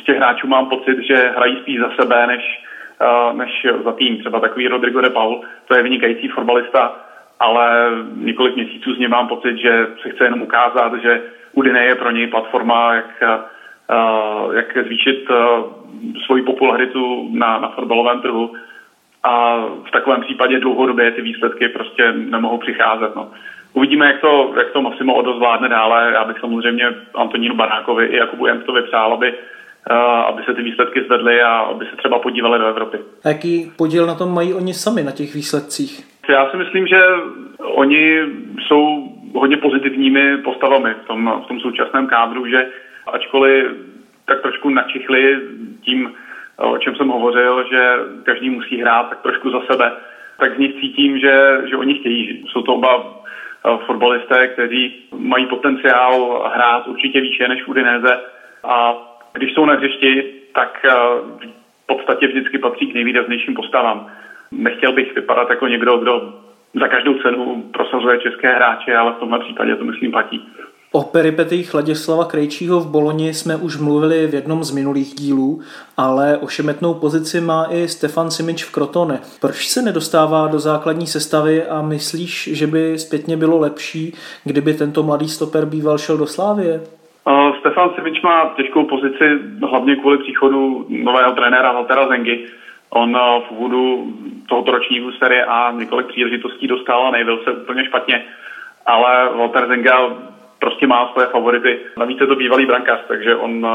Speaker 5: z těch hráčů mám pocit, že hrají spíš za sebe, než, než za tým. Třeba takový Rodrigo de Paul, to je vynikající fotbalista, ale několik měsíců z něj mám pocit, že se chce jenom ukázat, že Udine je pro něj platforma, jak, jak zvýšit svoji popularitu na, na fotbalovém trhu a v takovém případě dlouhodobě ty výsledky prostě nemohou přicházet. No. Uvidíme, jak to, jak to Massimo odozvládne dále. Já bych samozřejmě Antonínu Barákovi i Jakubu Jemstovi přál, aby Eh, aby se ty výsledky zvedly a aby se třeba podívali do Evropy.
Speaker 3: A jaký podíl na tom mají oni sami, na těch výsledcích?
Speaker 5: Já si myslím, že oni jsou hodně pozitivními postavami v tom, v tom současném kádru, že ačkoliv tak trošku načichli tím, o čem jsem hovořil, že každý musí hrát tak trošku za sebe, tak z nich cítím, že, že oni chtějí. Jsou to oba eh, fotbalisté, kteří mají potenciál hrát určitě výše než Udineze a když jsou na hřišti, tak eh, v podstatě vždycky patří k nejvýraznějším postavám. Nechtěl bych vypadat jako někdo, kdo za každou cenu prosazuje české hráče, ale v tomhle případě to myslím platí.
Speaker 3: O peripetích Ladislava Krejčího v Boloni jsme už mluvili v jednom z minulých dílů, ale ošemetnou pozici má i Stefan Simič v Krotone. Proč se nedostává do základní sestavy a myslíš, že by zpětně bylo lepší, kdyby tento mladý stoper býval šel do Slávie?
Speaker 5: Stefan Simič má těžkou pozici hlavně kvůli příchodu nového trenéra Valtera Zengy. On v úvodu tohoto ročního série A několik příležitostí dostal a nejvel se úplně špatně, ale Walter Zenga prostě má svoje favority. Navíc je to bývalý brankář, takže on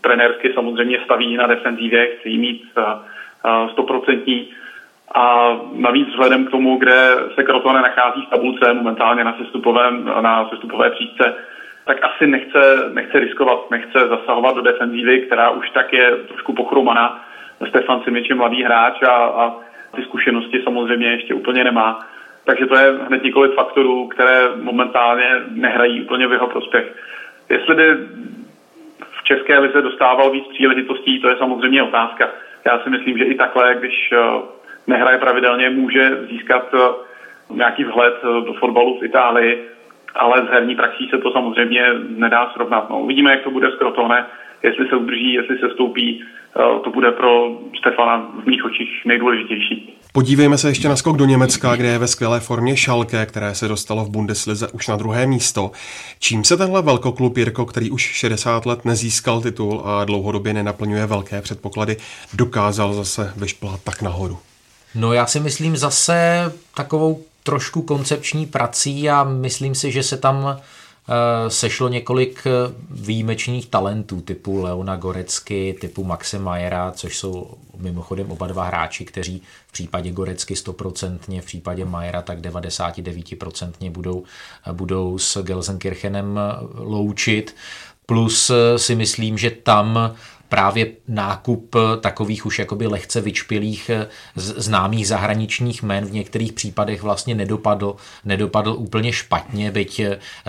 Speaker 5: trenérsky samozřejmě staví na defenzívě, chce jí mít stoprocentní. A navíc vzhledem k tomu, kde se Krotone nachází v tabulce momentálně na, sestupovém, na sestupové příčce, tak asi nechce, nechce riskovat, nechce zasahovat do defenzívy, která už tak je trošku pochromaná. Stefan Simič je mladý hráč a, a ty zkušenosti samozřejmě ještě úplně nemá. Takže to je hned několik faktorů, které momentálně nehrají úplně v jeho prospěch. Jestli by v České lize dostával víc příležitostí, to je samozřejmě otázka. Já si myslím, že i takhle, když eh, nehraje pravidelně, může získat eh, nějaký vhled eh, do fotbalu v Itálii ale z herní praxí se to samozřejmě nedá srovnat. No, uvidíme, jak to bude s Krotone, jestli se udrží, jestli se stoupí, to bude pro Stefana v mých očích nejdůležitější.
Speaker 1: Podívejme se ještě na skok do Německa, kde je ve skvělé formě Schalke, které se dostalo v Bundeslize už na druhé místo. Čím se tenhle velkoklub Jirko, který už 60 let nezískal titul a dlouhodobě nenaplňuje velké předpoklady, dokázal zase vyšplat tak nahoru?
Speaker 2: No já si myslím zase takovou trošku koncepční prací a myslím si, že se tam sešlo několik eh, výjimečných talentů typu Leona Gorecky, typu Maxe Majera, což jsou mimochodem oba dva hráči, kteří v případě Gorecky 100%, v případě Majera tak 99% budou, eh, budou s Gelsenkirchenem loučit. Plus si myslím, že tam právě nákup takových už jakoby lehce vyčpělých známých zahraničních men v některých případech vlastně nedopadl, nedopadl úplně špatně, byť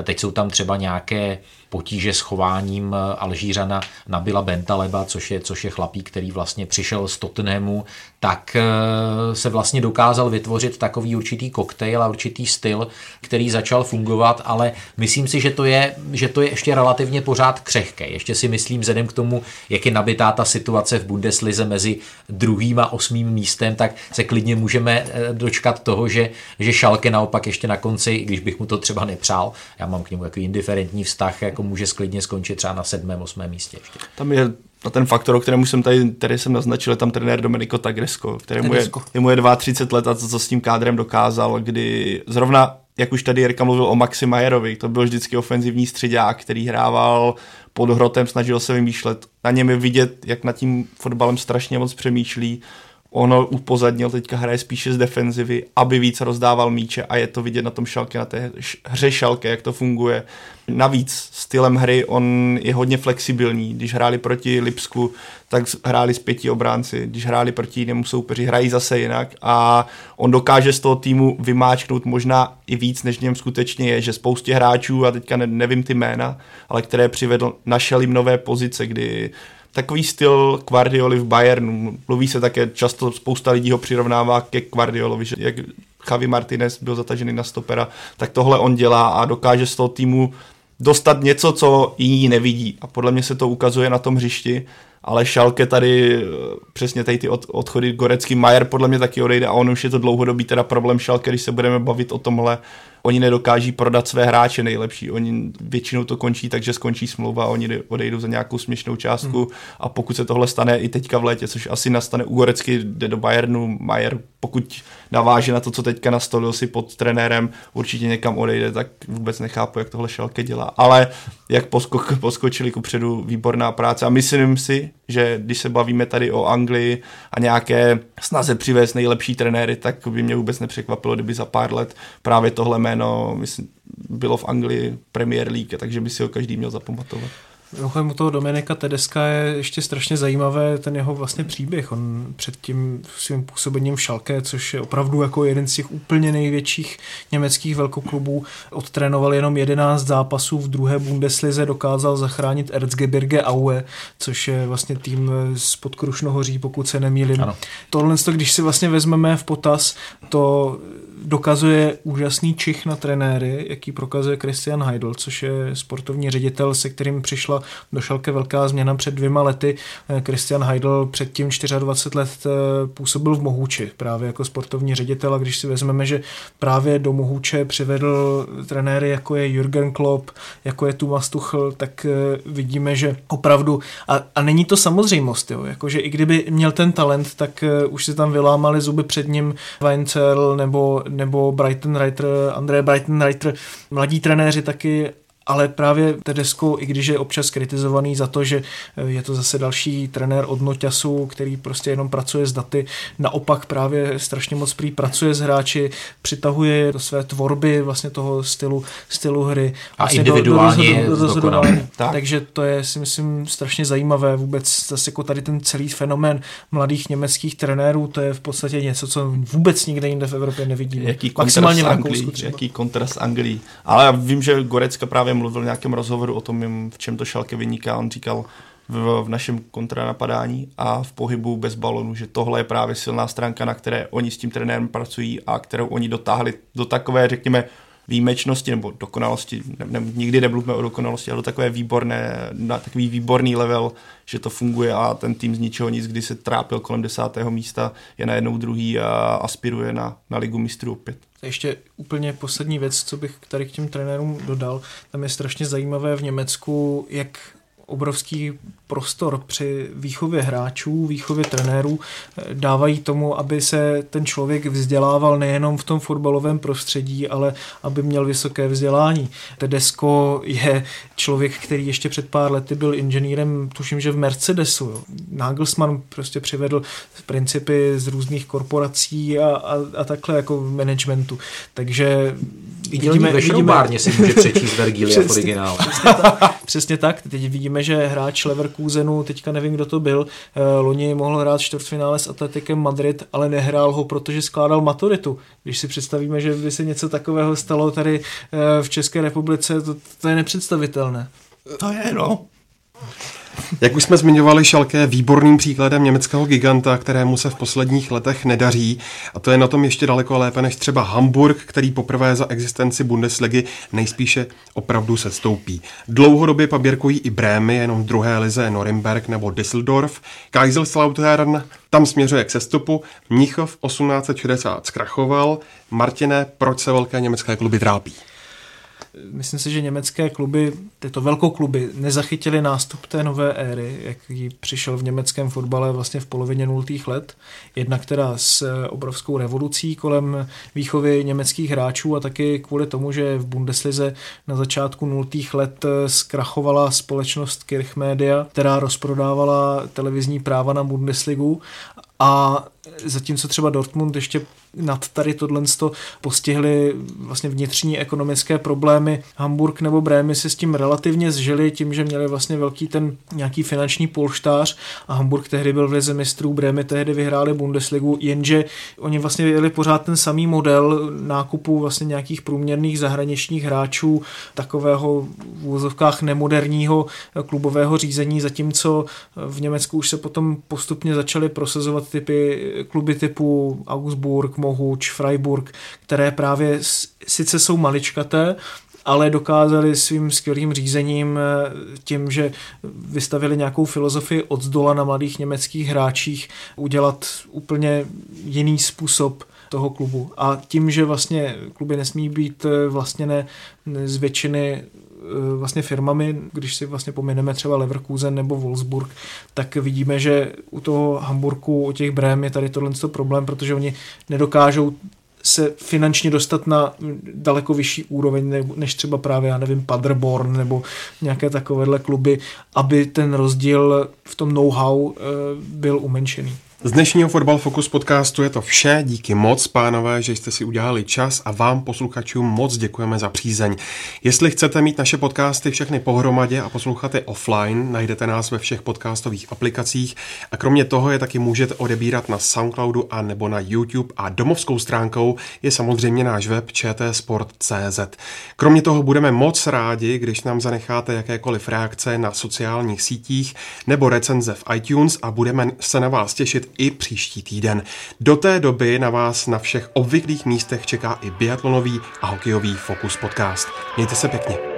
Speaker 2: teď jsou tam třeba nějaké potíže s chováním eh, Alžířana Nabila Bentaleba, což je, což je chlapík, který vlastně přišel z Tottenhamu, tak eh, se vlastně dokázal vytvořit takový určitý koktejl a určitý styl, který začal fungovat, ale myslím si, že to je, že to je ještě relativně pořád křehké. Ještě si myslím, vzhledem k tomu, jak je nabitá ta situace v Bundeslize mezi druhým a osmým místem, tak se klidně můžeme eh, dočkat toho, že, že Šalke naopak ještě na konci, když bych mu to třeba nepřál, já mám k němu jako indiferentní vztah, může sklidně skončit třeba na sedmém, osmém místě ještě.
Speaker 4: Tam je a ten faktor, o kterém jsem tady, tady jsem naznačil, je tam trenér Domenico Tagresko, kterému je, mu je 32 let a to, co s tím kádrem dokázal, kdy zrovna, jak už tady Jirka mluvil o Maxi Majerovi, to byl vždycky ofenzivní středák, který hrával pod hrotem, snažil se vymýšlet. Na něm je vidět, jak nad tím fotbalem strašně moc přemýšlí, ono upozadnil, teďka hraje spíše z defenzivy, aby víc rozdával míče a je to vidět na tom šalke, na té hře šalke, jak to funguje. Navíc stylem hry on je hodně flexibilní. Když hráli proti Lipsku, tak hráli s pěti obránci. Když hráli proti jinému soupeři, hrají zase jinak a on dokáže z toho týmu vymáčknout možná i víc, než něm skutečně je, že spoustě hráčů, a teďka nevím ty jména, ale které přivedl, našel jim nové pozice, kdy takový styl Guardioli v Bayernu. Mluví se také často, spousta lidí ho přirovnává ke Guardiolovi, že jak Javi Martinez byl zatažený na stopera, tak tohle on dělá a dokáže z toho týmu dostat něco, co jiní nevidí. A podle mě se to ukazuje na tom hřišti, ale Šalke tady eh, přesně tady ty odchody Gorecký, Majer podle mě taky odejde a on už je to dlouhodobý teda problém Šalke, když se budeme bavit o tomhle, oni nedokáží prodat své hráče nejlepší. Oni většinou to končí tak, že skončí smlouva a oni odejdou za nějakou směšnou částku hmm. a pokud se tohle stane i teďka v létě, což asi nastane u Gorecky, jde do Bayernu, Majer, pokud naváže na to, co teďka nastolil si pod trenérem, určitě někam odejde, tak vůbec nechápu, jak tohle Šalke dělá. Ale jak poskok, poskočili kupředu, výborná práce a myslím si, že když se bavíme tady o Anglii a nějaké snaze přivést nejlepší trenéry, tak by mě vůbec nepřekvapilo, kdyby za pár let právě tohle jméno myslím, bylo v Anglii Premier League, takže by si ho každý měl zapamatovat.
Speaker 3: Mimochodem u toho Dominika Tedeska je ještě strašně zajímavé ten jeho vlastně příběh. On před tím svým působením v Šalke, což je opravdu jako jeden z těch úplně největších německých velkoklubů, odtrénoval jenom 11 zápasů v druhé Bundeslize, dokázal zachránit Erzgebirge Aue, což je vlastně tým z Podkrušnohoří, pokud se nemýlím. Ano. Tohle, když si vlastně vezmeme v potaz, to dokazuje úžasný čich na trenéry, jaký prokazuje Christian Heidel, což je sportovní ředitel, se kterým přišla do Šalke velká změna před dvěma lety. Eh, Christian Heidel předtím 24 let eh, působil v Mohuči právě jako sportovní ředitel a když si vezmeme, že právě do Mohuče přivedl trenéry jako je Jürgen Klopp, jako je Thomas Tuchel, tak eh, vidíme, že opravdu, a, a není to samozřejmost, jo, jakože i kdyby měl ten talent, tak už si tam vylámali zuby před ním Weinzel nebo nebo Brighton Reiter, André Brighton Reiter, mladí trenéři taky ale právě Tedesco, i když je občas kritizovaný za to, že eh, je to zase další trenér od Noťasu, který prostě jenom pracuje s daty, naopak právě strašně moc prý pracuje s hráči, přitahuje do své tvorby vlastně toho stylu, stylu hry.
Speaker 2: Vlastně a individuálně do, do, do, do
Speaker 3: tak. Takže to je si myslím strašně zajímavé vůbec zase jako tady ten celý fenomén mladých německých trenérů, to je v podstatě něco, co vůbec nikde jinde v Evropě nevidíme.
Speaker 4: Jaký Maximálně v Anglii, jaký kontrast Anglii. Ale já vím, že Gorecka právě mluvil v nějakém rozhovoru o tom, v čem to Šalke vyniká. On říkal v, v našem kontranapadání a v pohybu bez balonu, že tohle je právě silná stránka, na které oni s tím trenérem pracují a kterou oni dotáhli do takové, řekněme, výjimečnosti nebo dokonalosti, ne, ne, nikdy nemluvíme o dokonalosti, ale takové výborné, na takový výborný level, že to funguje a ten tým z ničeho nic, kdy se trápil kolem desátého místa, je najednou druhý a aspiruje na, na ligu mistrů opět.
Speaker 3: Ještě úplně poslední věc, co bych tady k těm trenérům dodal. Tam je strašně zajímavé v Německu, jak obrovský prostor při výchově hráčů, výchově trenérů eh, dávají tomu, aby se ten člověk vzdělával nejenom v tom fotbalovém prostředí, ale aby měl vysoké vzdělání. Tedesko je člověk, který ještě před pár lety byl inženýrem, tuším, že v Mercedesu. Jo. Nagelsmann prostě přivedl principy z různých korporací a, a, a takhle jako v managementu. Takže
Speaker 2: vidíme, ve vidíme, si může přečíst Vergilia v originálu. [LAUGHS]
Speaker 3: Přesně tak, přesně tak. Teď vidíme, že hráč Leverkusenu, teďka nevím, kdo to byl, eh, loni mohl hrát čtvrtfinále s Atletikem Madrid, ale nehrál ho, protože skládal maturitu. Když si představíme, že by se něco takového stalo tady eh, v České republice, to, to je nepředstavitelné.
Speaker 4: To je, no.
Speaker 1: Jak už jsme zmiňovali, Šalke je výborným příkladem německého giganta, kterému se v posledních letech nedaří. A to je na tom ještě daleko lépe než třeba Hamburg, který poprvé za existenci Bundesligy nejspíše opravdu se stoupí. Dlouhodobě paběrkují i Brémy, jenom druhé lize Norimberg nebo Düsseldorf. Kaiserslautern tam směřuje k sestupu. Mnichov 1860 zkrachoval. Martine, proč se velké německé kluby trápí?
Speaker 3: Myslím si, že německé kluby, tyto velkou kluby, nezachytili nástup té nové éry, jaký přišel v německém fotbale vlastně v polovině nultých let. Jedna, která s obrovskou revolucí kolem výchovy německých hráčů a taky kvůli tomu, že v Bundeslize na začátku nultých let zkrachovala společnost Kirchmedia, která rozprodávala televizní práva na Bundesligu a zatímco třeba Dortmund ještě nad tady tohle postihly vlastně vnitřní ekonomické problémy. Hamburg nebo Brémy se s tím relativně zžili tím, že měli vlastně velký ten nějaký finanční polštář a Hamburg tehdy byl v lize mistrů, Brémy tehdy vyhráli Bundesligu, jenže oni vlastně jeli pořád ten samý model nákupu vlastně nějakých průměrných zahraničních hráčů, takového v úzovkách nemoderního klubového řízení, zatímco v Německu už se potom postupně začaly prosazovat typy kluby typu Augsburg, Mohuč, Freiburg, které právě sice jsou maličkaté, ale dokázali svým skvělým řízením eh, tím, že vystavili nějakou filozofii od zdola na mladých německých hráčích, udělat úplně jiný způsob toho klubu. A tím, že vlastně kluby nesmí být eh, vlastněné z většiny vlastně firmami, když si vlastně pomineme třeba Leverkusen nebo Wolfsburg, tak vidíme, že u toho Hamburgu, u těch Brém je tady tohle problém, protože oni nedokážou se finančně dostat na daleko vyšší úroveň, než třeba právě, já nevím, Paderborn nebo nějaké takovéhle kluby, aby ten rozdíl v tom know-how eh, byl umenšený.
Speaker 1: Z dnešního Fotbal Focus podcastu je to vše. Díky moc, pánové, že jste si udělali čas a vám, posluchačům, moc děkujeme za přízeň. Jestli chcete mít naše podcasty všechny pohromadě a poslouchat je offline, najdete nás ve všech podcastových aplikacích a kromě toho je taky můžete odebírat na Soundcloudu a nebo na YouTube a domovskou stránkou je samozřejmě náš web čtsport.cz. Kromě toho budeme moc rádi, když nám zanecháte jakékoliv reakce na sociálních sítích nebo recenze v iTunes a budeme se na vás těšit i příští týden. Do té doby na vás na všech obvyklých místech čeká i biatlonový a hokejový Focus podcast. Mějte se pěkně.